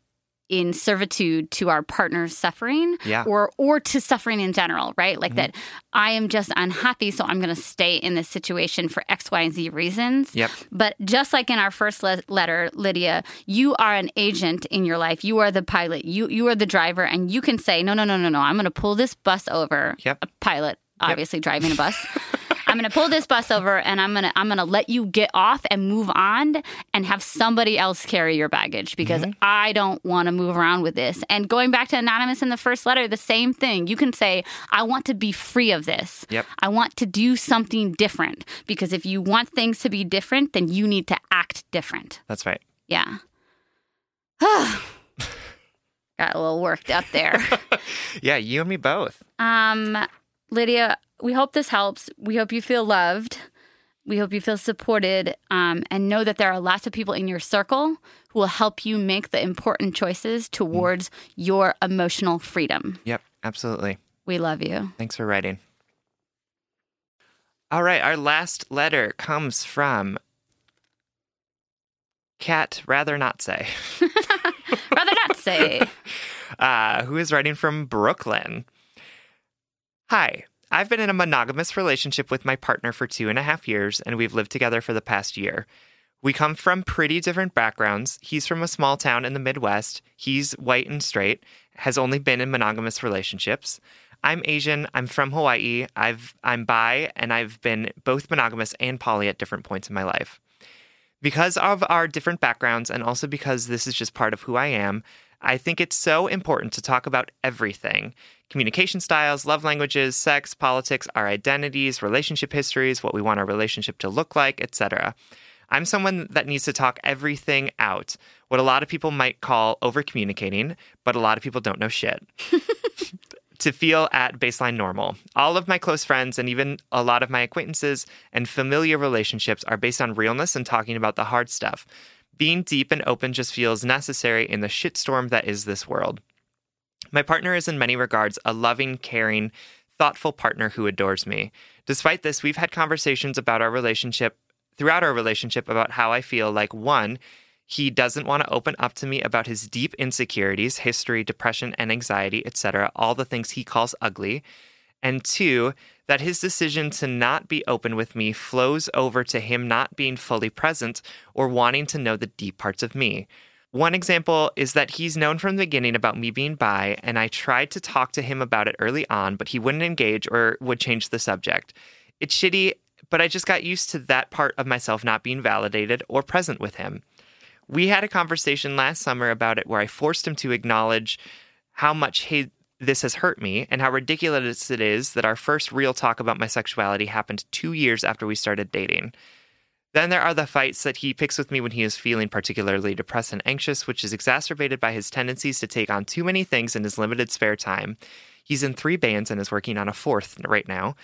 in servitude to our partner's suffering Yeah. or or to suffering in general, right? Like that I am just unhappy, so I'm going to stay in this situation for X, Y, and Z reasons. Yep. But just like in our first le- letter, Lydia, you are an agent in your life. You are the pilot. You you are the driver, and you can say, no, no, no, no, no. I'm going to pull this bus over. Yep. A pilot, obviously driving a bus. I'm going to pull this bus over, and I'm going to I'm going to let you get off and move on, and have somebody else carry your baggage because Mm-hmm. I don't want to move around with this. And going back to anonymous in the first letter, the same thing. You can say, I want to be free of this. Yep. I want to do something different because if you want things to be different, then you need to act different. That's right. Yeah. Got a little worked up there. Yeah, you and me both. um, Lydia, we hope this helps. We hope you feel loved. We hope you feel supported um, and know that there are lots of people in your circle who will help you make the important choices towards your emotional freedom. Yep, absolutely. We love you. Thanks for writing. All right, our last letter comes from Cat Rather Not Say, Rather not say. uh, who is writing from Brooklyn. Hi, I've been in a monogamous relationship with my partner for two and a half years, and we've lived together for the past year. We come from pretty different backgrounds. He's from a small town in the Midwest. He's white and straight, has only been in monogamous relationships. I'm Asian. I'm from Hawaii. I've I'm bi, and I've been both monogamous and poly at different points in my life. Because of our different backgrounds, and also because this is just part of who I am, I think it's so important to talk about everything communication styles, love languages, sex, politics, our identities, relationship histories, what we want our relationship to look like, etc. I'm someone that needs to talk everything out, what a lot of people might call over communicating, but a lot of people don't know shit. to feel at baseline normal. All of my close friends and even a lot of my acquaintances and familiar relationships are based on realness and talking about the hard stuff. Being deep and open just feels necessary in the shitstorm that is this world. My partner is, in many regards, a loving, caring, thoughtful partner who adores me. Despite this, we've had conversations about our relationship, throughout our relationship, about how I feel like one, he doesn't want to open up to me about his deep insecurities, history, depression, and anxiety, etc., all the things he calls ugly. And two, that his decision to not be open with me flows over to him not being fully present or wanting to know the deep parts of me. One example is that he's known from the beginning about me being bi, and I tried to talk to him about it early on, but he wouldn't engage or would change the subject. It's shitty, but I just got used to that part of myself not being validated or present with him. We had a conversation last summer about it where I forced him to acknowledge how much he, this has hurt me and how ridiculous it is that our first real talk about my sexuality happened two years after we started dating. Then there are the fights that he picks with me when he is feeling particularly depressed and anxious, which is exacerbated by his tendencies to take on too many things in his limited spare time. He's in three bands and is working on a fourth right now.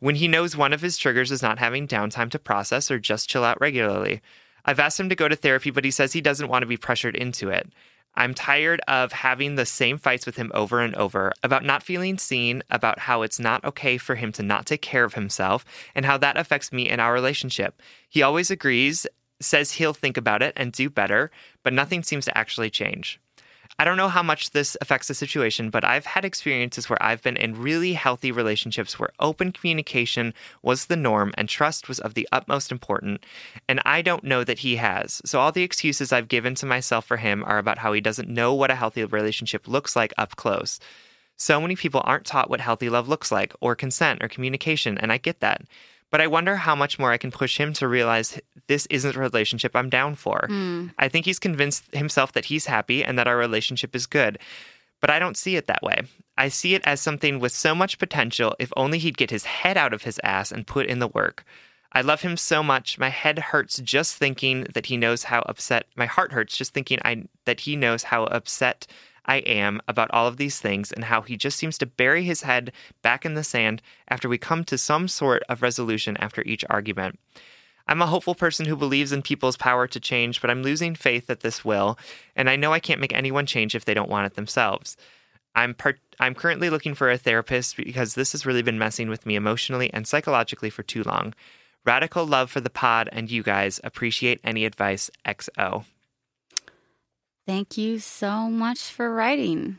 When he knows one of his triggers is not having downtime to process or just chill out regularly. I've asked him to go to therapy, but he says he doesn't want to be pressured into it. I'm tired of having the same fights with him over and over about not feeling seen, about how it's not okay for him to not take care of himself, and how that affects me and our relationship. He always agrees, says he'll think about it and do better, but nothing seems to actually change. I don't know how much this affects the situation, but I've had experiences where I've been in really healthy relationships where open communication was the norm and trust was of the utmost importance. and I don't know that he has. So all the excuses I've given to myself for him are about how he doesn't know what a healthy relationship looks like up close. So many people aren't taught what healthy love looks like, or consent, or communication, and I get that. But I wonder how much more I can push him to realize this isn't a relationship I'm down for. Mm. I think he's convinced himself that he's happy and that our relationship is good. But I don't see it that way. I see it as something with so much potential if only he'd get his head out of his ass and put in the work. I love him so much. My head hurts just thinking that he knows how upset. My heart hurts just thinking I that he knows how upset I am about all of these things and how he just seems to bury his head back in the sand after we come to some sort of resolution after each argument. I'm a hopeful person who believes in people's power to change, but I'm losing faith that this will, and I know I can't make anyone change if they don't want it themselves. I'm part- I'm currently looking for a therapist because this has really been messing with me emotionally and psychologically for too long. Radical love for the pod and you guys. Appreciate any advice. XO. Thank you so much for writing.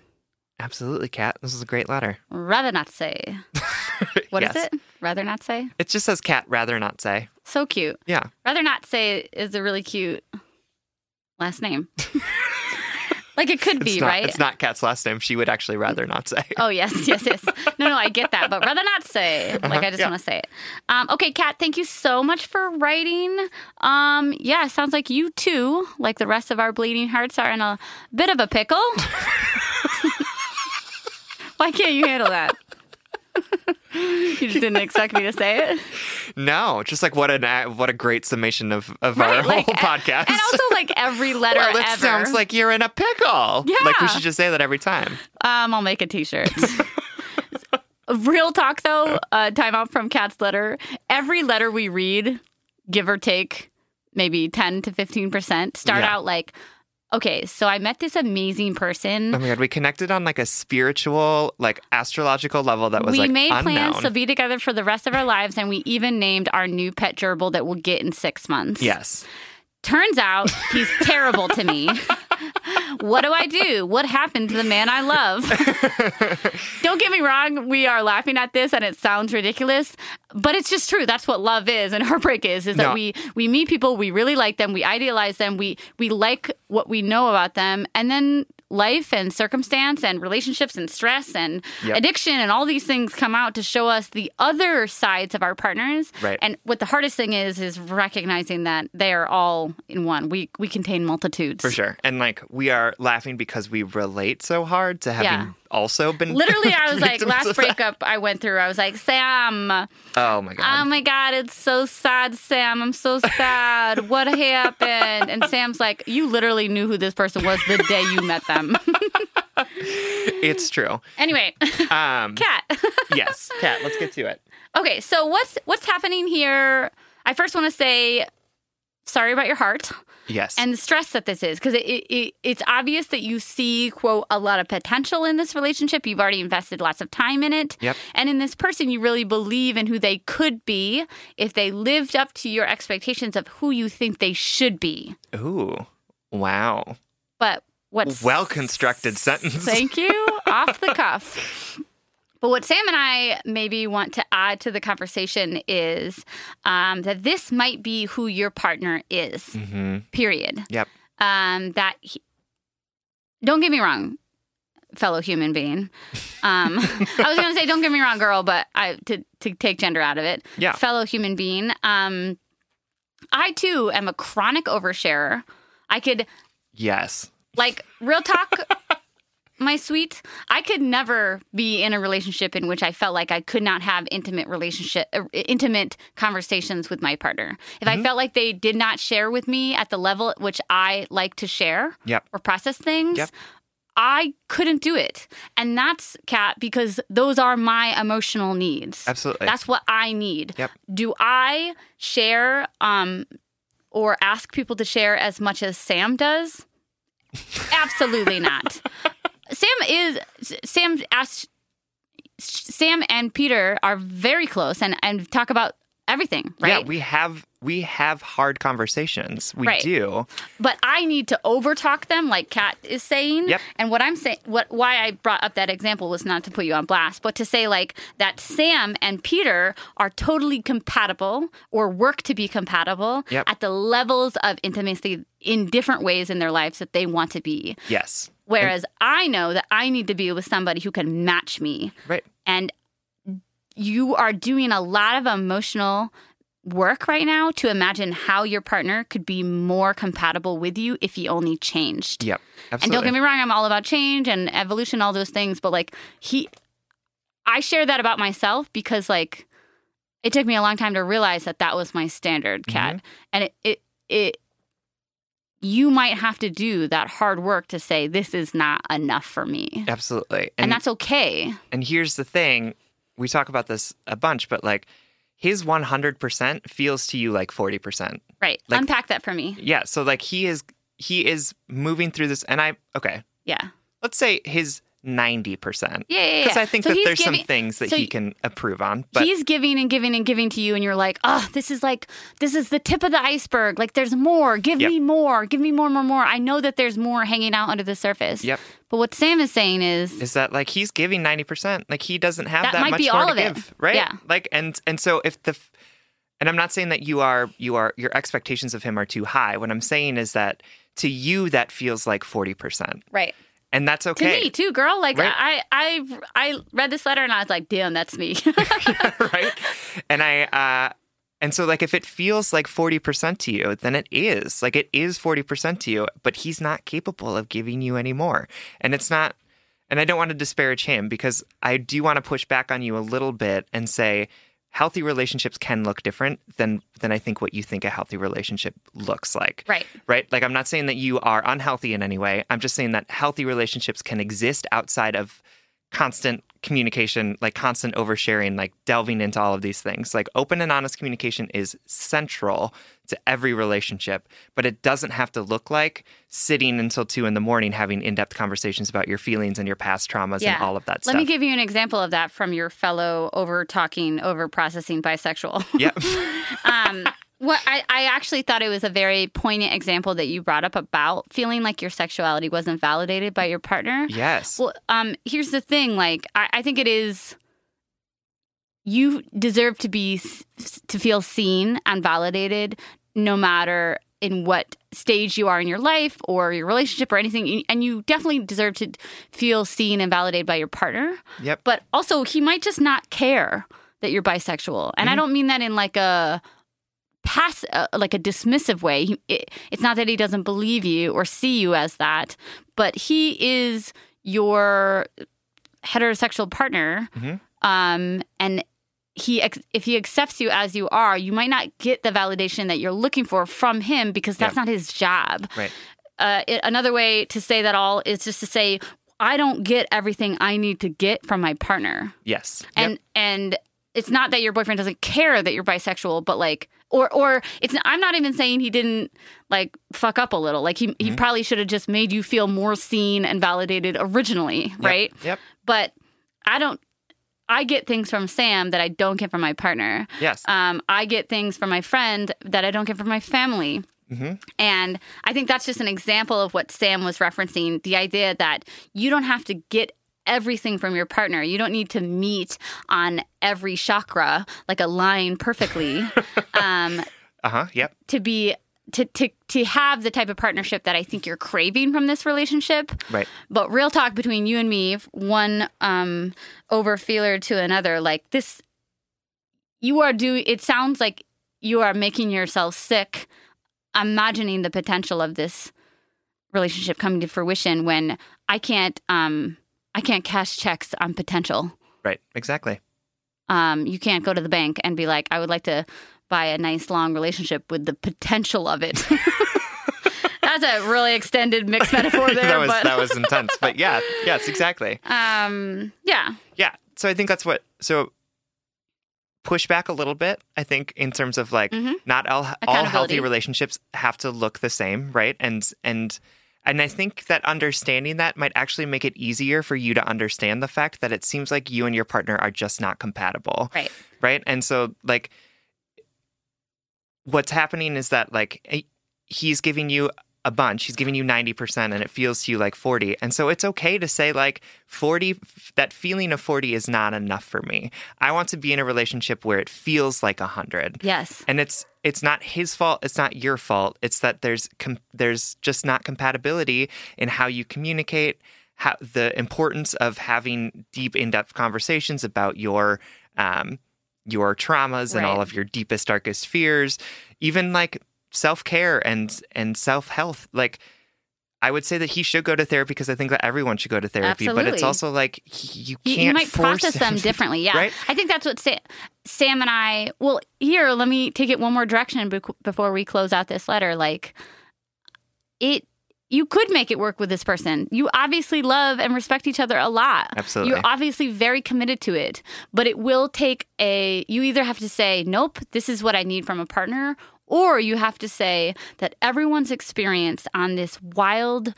Absolutely, Kat. This is a great letter. Rather not say. What is Yes. it? Rather not say? It just says cat, rather not say. So cute. Yeah. Rather not say is a really cute last name. like it could It's be, not, right? It's not Kat's last name. She would actually rather not say. Oh yes, yes, yes. No, no, I get that, but rather not say. Like I just yeah. want to say it. Um, okay, Kat, thank you so much for writing. Um, yeah, sounds like you too, like the rest of our bleeding hearts, are in a bit of a pickle. Why can't you handle that? you just didn't expect me to say it, No, just like what an a- what a great summation of, of right? our Like, whole podcast. and also like every letter well, it ever. sounds like you're in a pickle. Yeah. Like we should just say that every time. Um, I'll make a T-shirt. Real talk, though. Uh, time out from Kat's letter. Every letter we read, give or take, maybe ten to fifteen percent, start Yeah. out like, okay, so I met this amazing person. Oh my god, we connected on like a spiritual, like astrological level that was we like made unknown. plans to be together for the rest of our lives, and we even named our new pet gerbil that we'll get in six months. yes. Turns out he's terrible to me. what do I do? What happened to the man I love? Don't get me wrong, we are laughing at this and it sounds ridiculous, but it's just true. That's what love is and heartbreak is is that No. we we meet people, we really like them, we idealize them, we we like what we know about them, and then life and circumstance and relationships and stress and Yep. addiction and all these things come out to show us the other sides of our partners. Right. And what the hardest thing is is recognizing that they are all in one. We we contain multitudes. For sure. And like we are laughing because we relate so hard to having Yeah. Also been Literally, I was like, last that. breakup I went through, I was like, Sam, Oh my god. oh my God, it's so sad, Sam. I'm so sad. what happened? And Sam's like, you literally knew who this person was the day you met them. it's true. anyway, Um Kat. yes. cat let's get to it. okay, so what's what's happening here? I first want to say sorry about your heart. Yes. and the stress that this is because it, it, it, it's obvious that you see quote a lot of potential in this relationship you've already invested lots of time in it Yep. and in this person you really believe in who they could be if they lived up to your expectations of who you think they should be Ooh. Wow. but what's Well constructed sentence. Thank you. Off the cuff. But what Sam and I maybe want to add to the conversation is um, that this might be who your partner is, hmm period. Yep. Um, that he, don't get me wrong, fellow human being. Um, I was going to say, don't get me wrong, girl, but I to, to take gender out of it. Yeah. Fellow human being. Um, I too am a chronic oversharer. I could Yes. like real talk my sweet i could never be in a relationship in which i felt like i could not have intimate relationship uh, intimate conversations with my partner if Mm-hmm. i felt like they did not share with me at the level at which i like to share Yep. or process things Yep. i couldn't do it and that's Kat because those are my emotional needs Absolutely. that's what i need Yep. do i share um or ask people to share as much as sam does Absolutely not. Sam is Sam asks Sam and Peter are very close and and talk about everything, right? Yeah, we have we have hard conversations. We Right. do. but I need to overtalk them, like Kat is saying. Yep. And what I'm saying, what why I brought up that example was not to put you on blast, but to say like that Sam and Peter are totally compatible or work to be compatible Yep. at the levels of intimacy in different ways in their lives that they want to be. Yes. Whereas I know that I need to be with somebody who can match me. Right. And you are doing a lot of emotional work right now to imagine how your partner could be more compatible with you if he only changed. Yep. Absolutely. And don't get me wrong, I'm all about change and evolution, all those things, but like he I share that about myself because like it took me a long time to realize that that was my standard mm-hmm. Kat. And it it it you might have to do that hard work to say this is not enough for me. Absolutely. And, that's okay. And here's the thing we talk about this a bunch, but like his 100% feels to you like 40%. Right. Like- Unpack that for me. Yeah. So like he is, he is moving through this. And I, okay, Yeah. let's say his 90%. Yeah, yeah, yeah. Because I think So that there's some things that so he can approve on. But he's giving and giving and giving to you and you're like oh this is like this is the tip of the iceberg like there's more give Yep. me more give me more more more i know that there's more hanging out under the surface Yep. but what sam is saying is is that like he's giving 90% like he doesn't have That that, might much be more all to of it. give right Yeah. like and and so if the and i'm not saying that you are you are your expectations of him are too high what i'm saying is that to you that feels like 40% right and that's okay. to me too girl. Like Right. I, I i read this letter and i was like damn that's me. Right? And i uh and so like if it feels like 40% to you then it is. Like it is 40% to you but he's not capable of giving you any more. And it's not and i don't want to disparage him because i do want to push back on you a little bit and say healthy relationships can look different than than i think what you think a healthy relationship looks like right right? Like, I'm not saying that you are unhealthy in any way. I'm just saying that healthy relationships can exist outside of constant communication, like constant oversharing, like delving into all of these things. Like, open and honest communication is central to every relationship, but it doesn't have to look like sitting until two in the morning having in depth conversations about your feelings and your past traumas and all of that let stuff. Let me give you an example of that from your fellow over talking over processing bisexual yeah. um, what I, I actually thought it was a very poignant example that you brought up about feeling like your sexuality wasn't validated by your partner. yes. Well, um, here's the thing. Like, I, I think it is. You deserve to be to feel seen and validated, no matter in what stage you are in your life or your relationship or anything and you definitely deserve to feel seen and validated by your partner Yep. but also he might just not care that you're bisexual and i don't mean that in like a pass uh, like a dismissive way he, it, it's not that he doesn't believe you or see you as that but he is your heterosexual partner um and he if he accepts you as you are you might not get the validation that you're looking for from him because that's Yeah. not his job Right. uh, it, another way to say that all is just to say i don't get everything i need to get from my partner Yes. and Yep. and it's not that your boyfriend doesn't care that you're bisexual but like or or it's i'm not even saying he didn't like fuck up a little like he, Mm-hmm. he probably should have just made you feel more seen and validated originally Yep. right Yep. but i don't i get things from sam that i don't get from my partner Yes. um, I get things from my friend that I don't get from my family. Mm-hmm. And I think that's just an example of what Sam was referencing the idea that you don't have to get everything from your partner. You don't need to meet on every chakra like a line perfectly um, Uh huh. Yep. to be. To, to, to have the type of partnership that I think you're craving from this relationship. Right. But real talk between you and me, one um, over feeler to another, like this, you are doing. It sounds like you are making yourself sick, imagining the potential of this relationship coming to fruition when I can't. Um, I can't cash checks on potential. Right. Exactly. Um, you can't go to the bank and be like, I would like to buy a nice long relationship with the potential of it. That's a really extended mixed metaphor there. that was but, that was intense. But yeah. Yes. Exactly. um, yeah. Yeah. So I think that's what. So push back a little bit. I think in terms of like Mhm. not all all healthy relationships have to look the same, right? And and and I think that understanding that might actually make it easier for you to understand the fact that it seems like you and your partner are just not compatible. Right. Right? And so like what's happening is that like he's giving you a bunch. He's giving you 90% and it feels to you like 40. And so it's okay to say like 40 that feeling of 40 is not enough for me. I want to be in a relationship where it feels like 100. Yes. And it's it's not his fault, it's not your fault. It's that there's com- there's just not compatibility in how you communicate, how the importance of having deep in-depth conversations about your um your traumas and all of your deepest darkest fears, even like self-care and and self-health. Like I would say that he should go to therapy because I think that everyone should go to therapy, but it's also like you can't you might process them him- differently. Yeah. Right? I think that's what Sam, Sam and I, well, here, let me take it one more direction before we close out this letter. Like, it, you could make it work with this person. You obviously love and respect each other a lot. Absolutely. You're obviously very committed to it, but it will take a, you either have to say, nope, this is what I need from a partner, or you have to say that everyone's experience on this wild,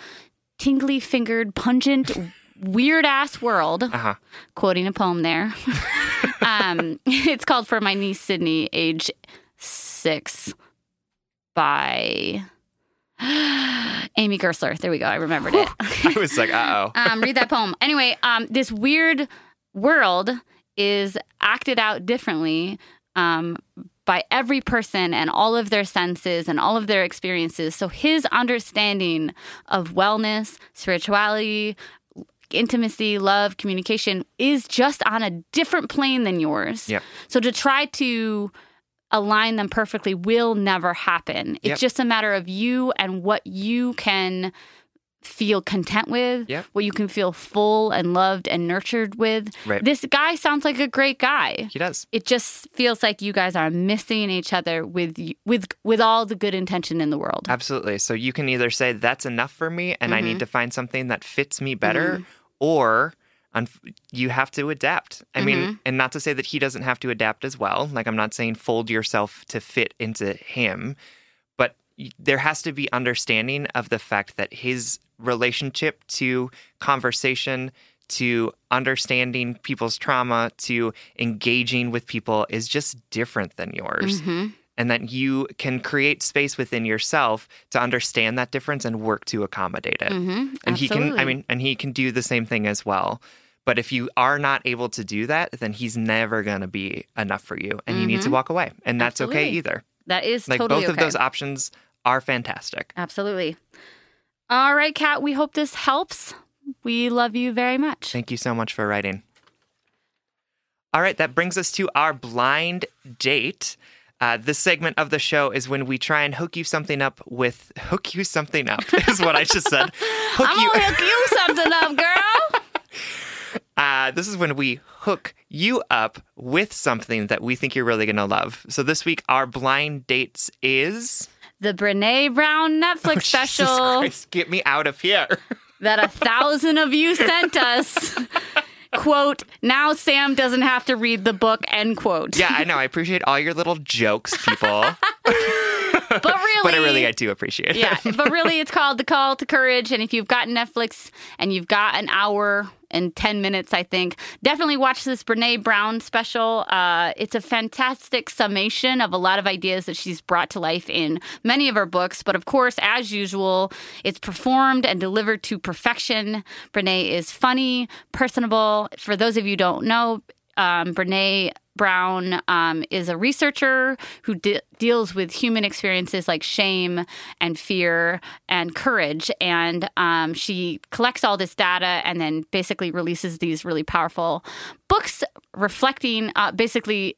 tingly fingered, pungent, weird ass world, Uh-huh. quoting a poem there. um, it's called For My Niece Sydney, age six, by Amy Gerstler. There we go. I remembered it. I was like, uh-oh. um, read that poem. Anyway, um, this weird world is acted out differently um, by every person and all of their senses and all of their experiences. So his understanding of wellness, spirituality, intimacy, love, communication is just on a different plane than yours. Yep. So to try to align them perfectly will never happen. It's Yep. just a matter of you and what you can feel content with, Yep. what you can feel full and loved and nurtured with. Right. This guy sounds like a great guy. He does. It just feels like you guys are missing each other with with with all the good intention in the world. Absolutely. So you can either say that's enough for me and I Mm-hmm. need to find something that fits me better, or un- you have to adapt. I Mm-hmm. mean, and not to say that he doesn't have to adapt as well. Like, I'm not saying fold yourself to fit into him, but there has to be understanding of the fact that his relationship to conversation, to understanding people's trauma, to engaging with people is just different than yours Mm-hmm. and that you can create space within yourself to understand that difference and work to accommodate it. Mm-hmm. And he can, I mean, and he can do the same thing as well. But if you are not able to do that, then he's never going to be enough for you and you need to walk away. And that's okay Mm-hmm. Either. that is Like totally both of those options are fantastic. Absolutely. All right, Kat, we hope this helps. We love you very much. Thank you so much for writing. All right, that brings us to our blind date. Uh, this segment of the show is when we try and hook you something up with hook you something up is what I just said. Hook I'm gonna hook you something up, girl. Uh, this is when we hook you up with something that we think you're really gonna love. So this week our blind dates is The Brené Brown Netflix Oh, Jesus special Christ, get me out of here. that a thousand of you sent us. quote, now Sam doesn't have to read the book, end quote. yeah, I know. I appreciate all your little jokes, people. But really, but I really, I do appreciate it. yeah, but really, it's called The Call to Courage. And if you've got Netflix and you've got an hour and 10 minutes, I think, definitely watch this Brené Brown special. Uh, it's a fantastic summation of a lot of ideas that she's brought to life in many of her books. But of course, as usual, it's performed and delivered to perfection. Brené is funny, personable. For those of you don't know, um, Brené Brown um, is a researcher who de- deals with human experiences like shame and fear and courage. And um, she collects all this data and then basically releases these really powerful books reflecting uh, basically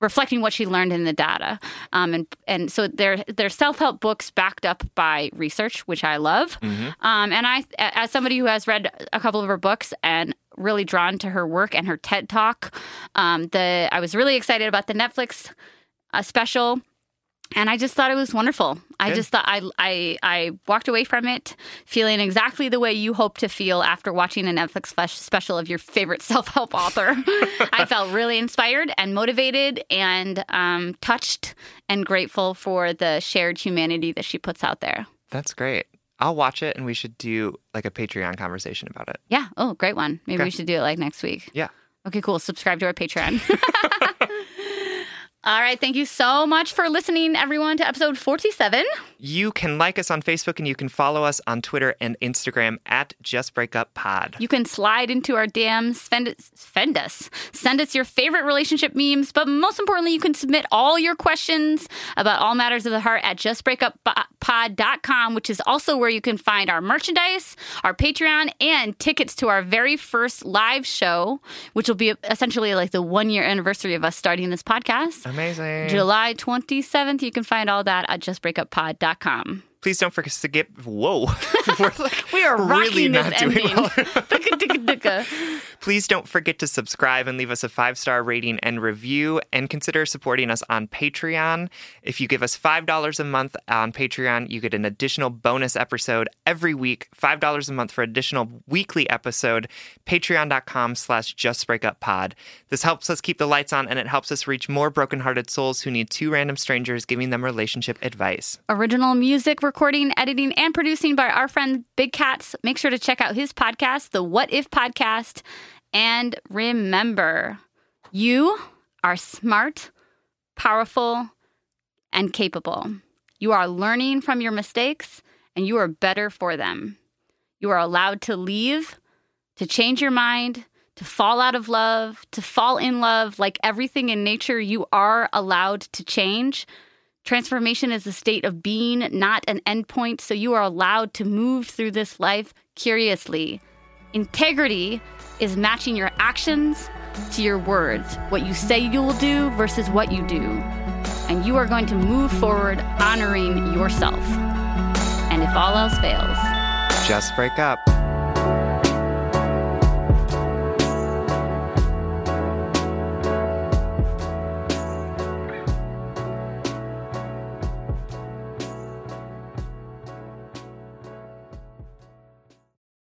reflecting what she learned in the data. Um, and and so they're they're self help books backed up by research, which I love. Um, and I, as somebody who has read a couple of her books and really drawn to her work and her TED talk, um, the I was really excited about the Netflix uh, special. And I just thought it was wonderful. I Good. just thought I, I I walked away from it feeling exactly the way you hope to feel after watching a Netflix special of your favorite self help author. I felt really inspired and motivated and um, touched and grateful for the shared humanity that she puts out there. That's great. I'll watch it and we should do like a Patreon conversation about it. Yeah. Oh, great one. Maybe Okay. we should do it like next week. Yeah. Okay, cool. Subscribe to our Patreon. All right. Thank you so much for listening, everyone, to episode 47. You can like us on Facebook and you can follow us on Twitter and Instagram at Just Breakup Pod. You can slide into our DMs, send send us, send us your favorite relationship memes, but most importantly, you can submit all your questions about all matters of the heart at justbreakuppod.com, which is also where you can find our merchandise, our Patreon, and tickets to our very first live show, which will be essentially like the one year anniversary of us starting this podcast. Amazing. July 27th. You can find all that at justbreakuppod.com. Please don't forget to get. Whoa. We're like, We are really not doing ending. well. Please don't forget to subscribe and leave us a five star rating and review, and consider supporting us on Patreon. If you give us $5 a month on Patreon, you get an additional bonus episode every week, $5 a month for additional weekly episode, patreon.com slash justbreakuppod. This helps us keep the lights on, and it helps us reach more brokenhearted souls who need two random strangers giving them relationship advice. Original music recording, editing, and producing by our friend Big Cats. Make sure to check out his podcast, the What If Podcast. And remember, you are smart, powerful, and capable. You are learning from your mistakes, and you are better for them. You are allowed to leave, to change your mind, to fall out of love, to fall in love. Like everything in nature, you are allowed to change. Transformation is a state of being, not an endpoint. So you are allowed to move through this life curiously. Integrity is matching your actions to your words, what you say you will do versus what you do. And you are going to move forward honoring yourself. And if all else fails, Just break up.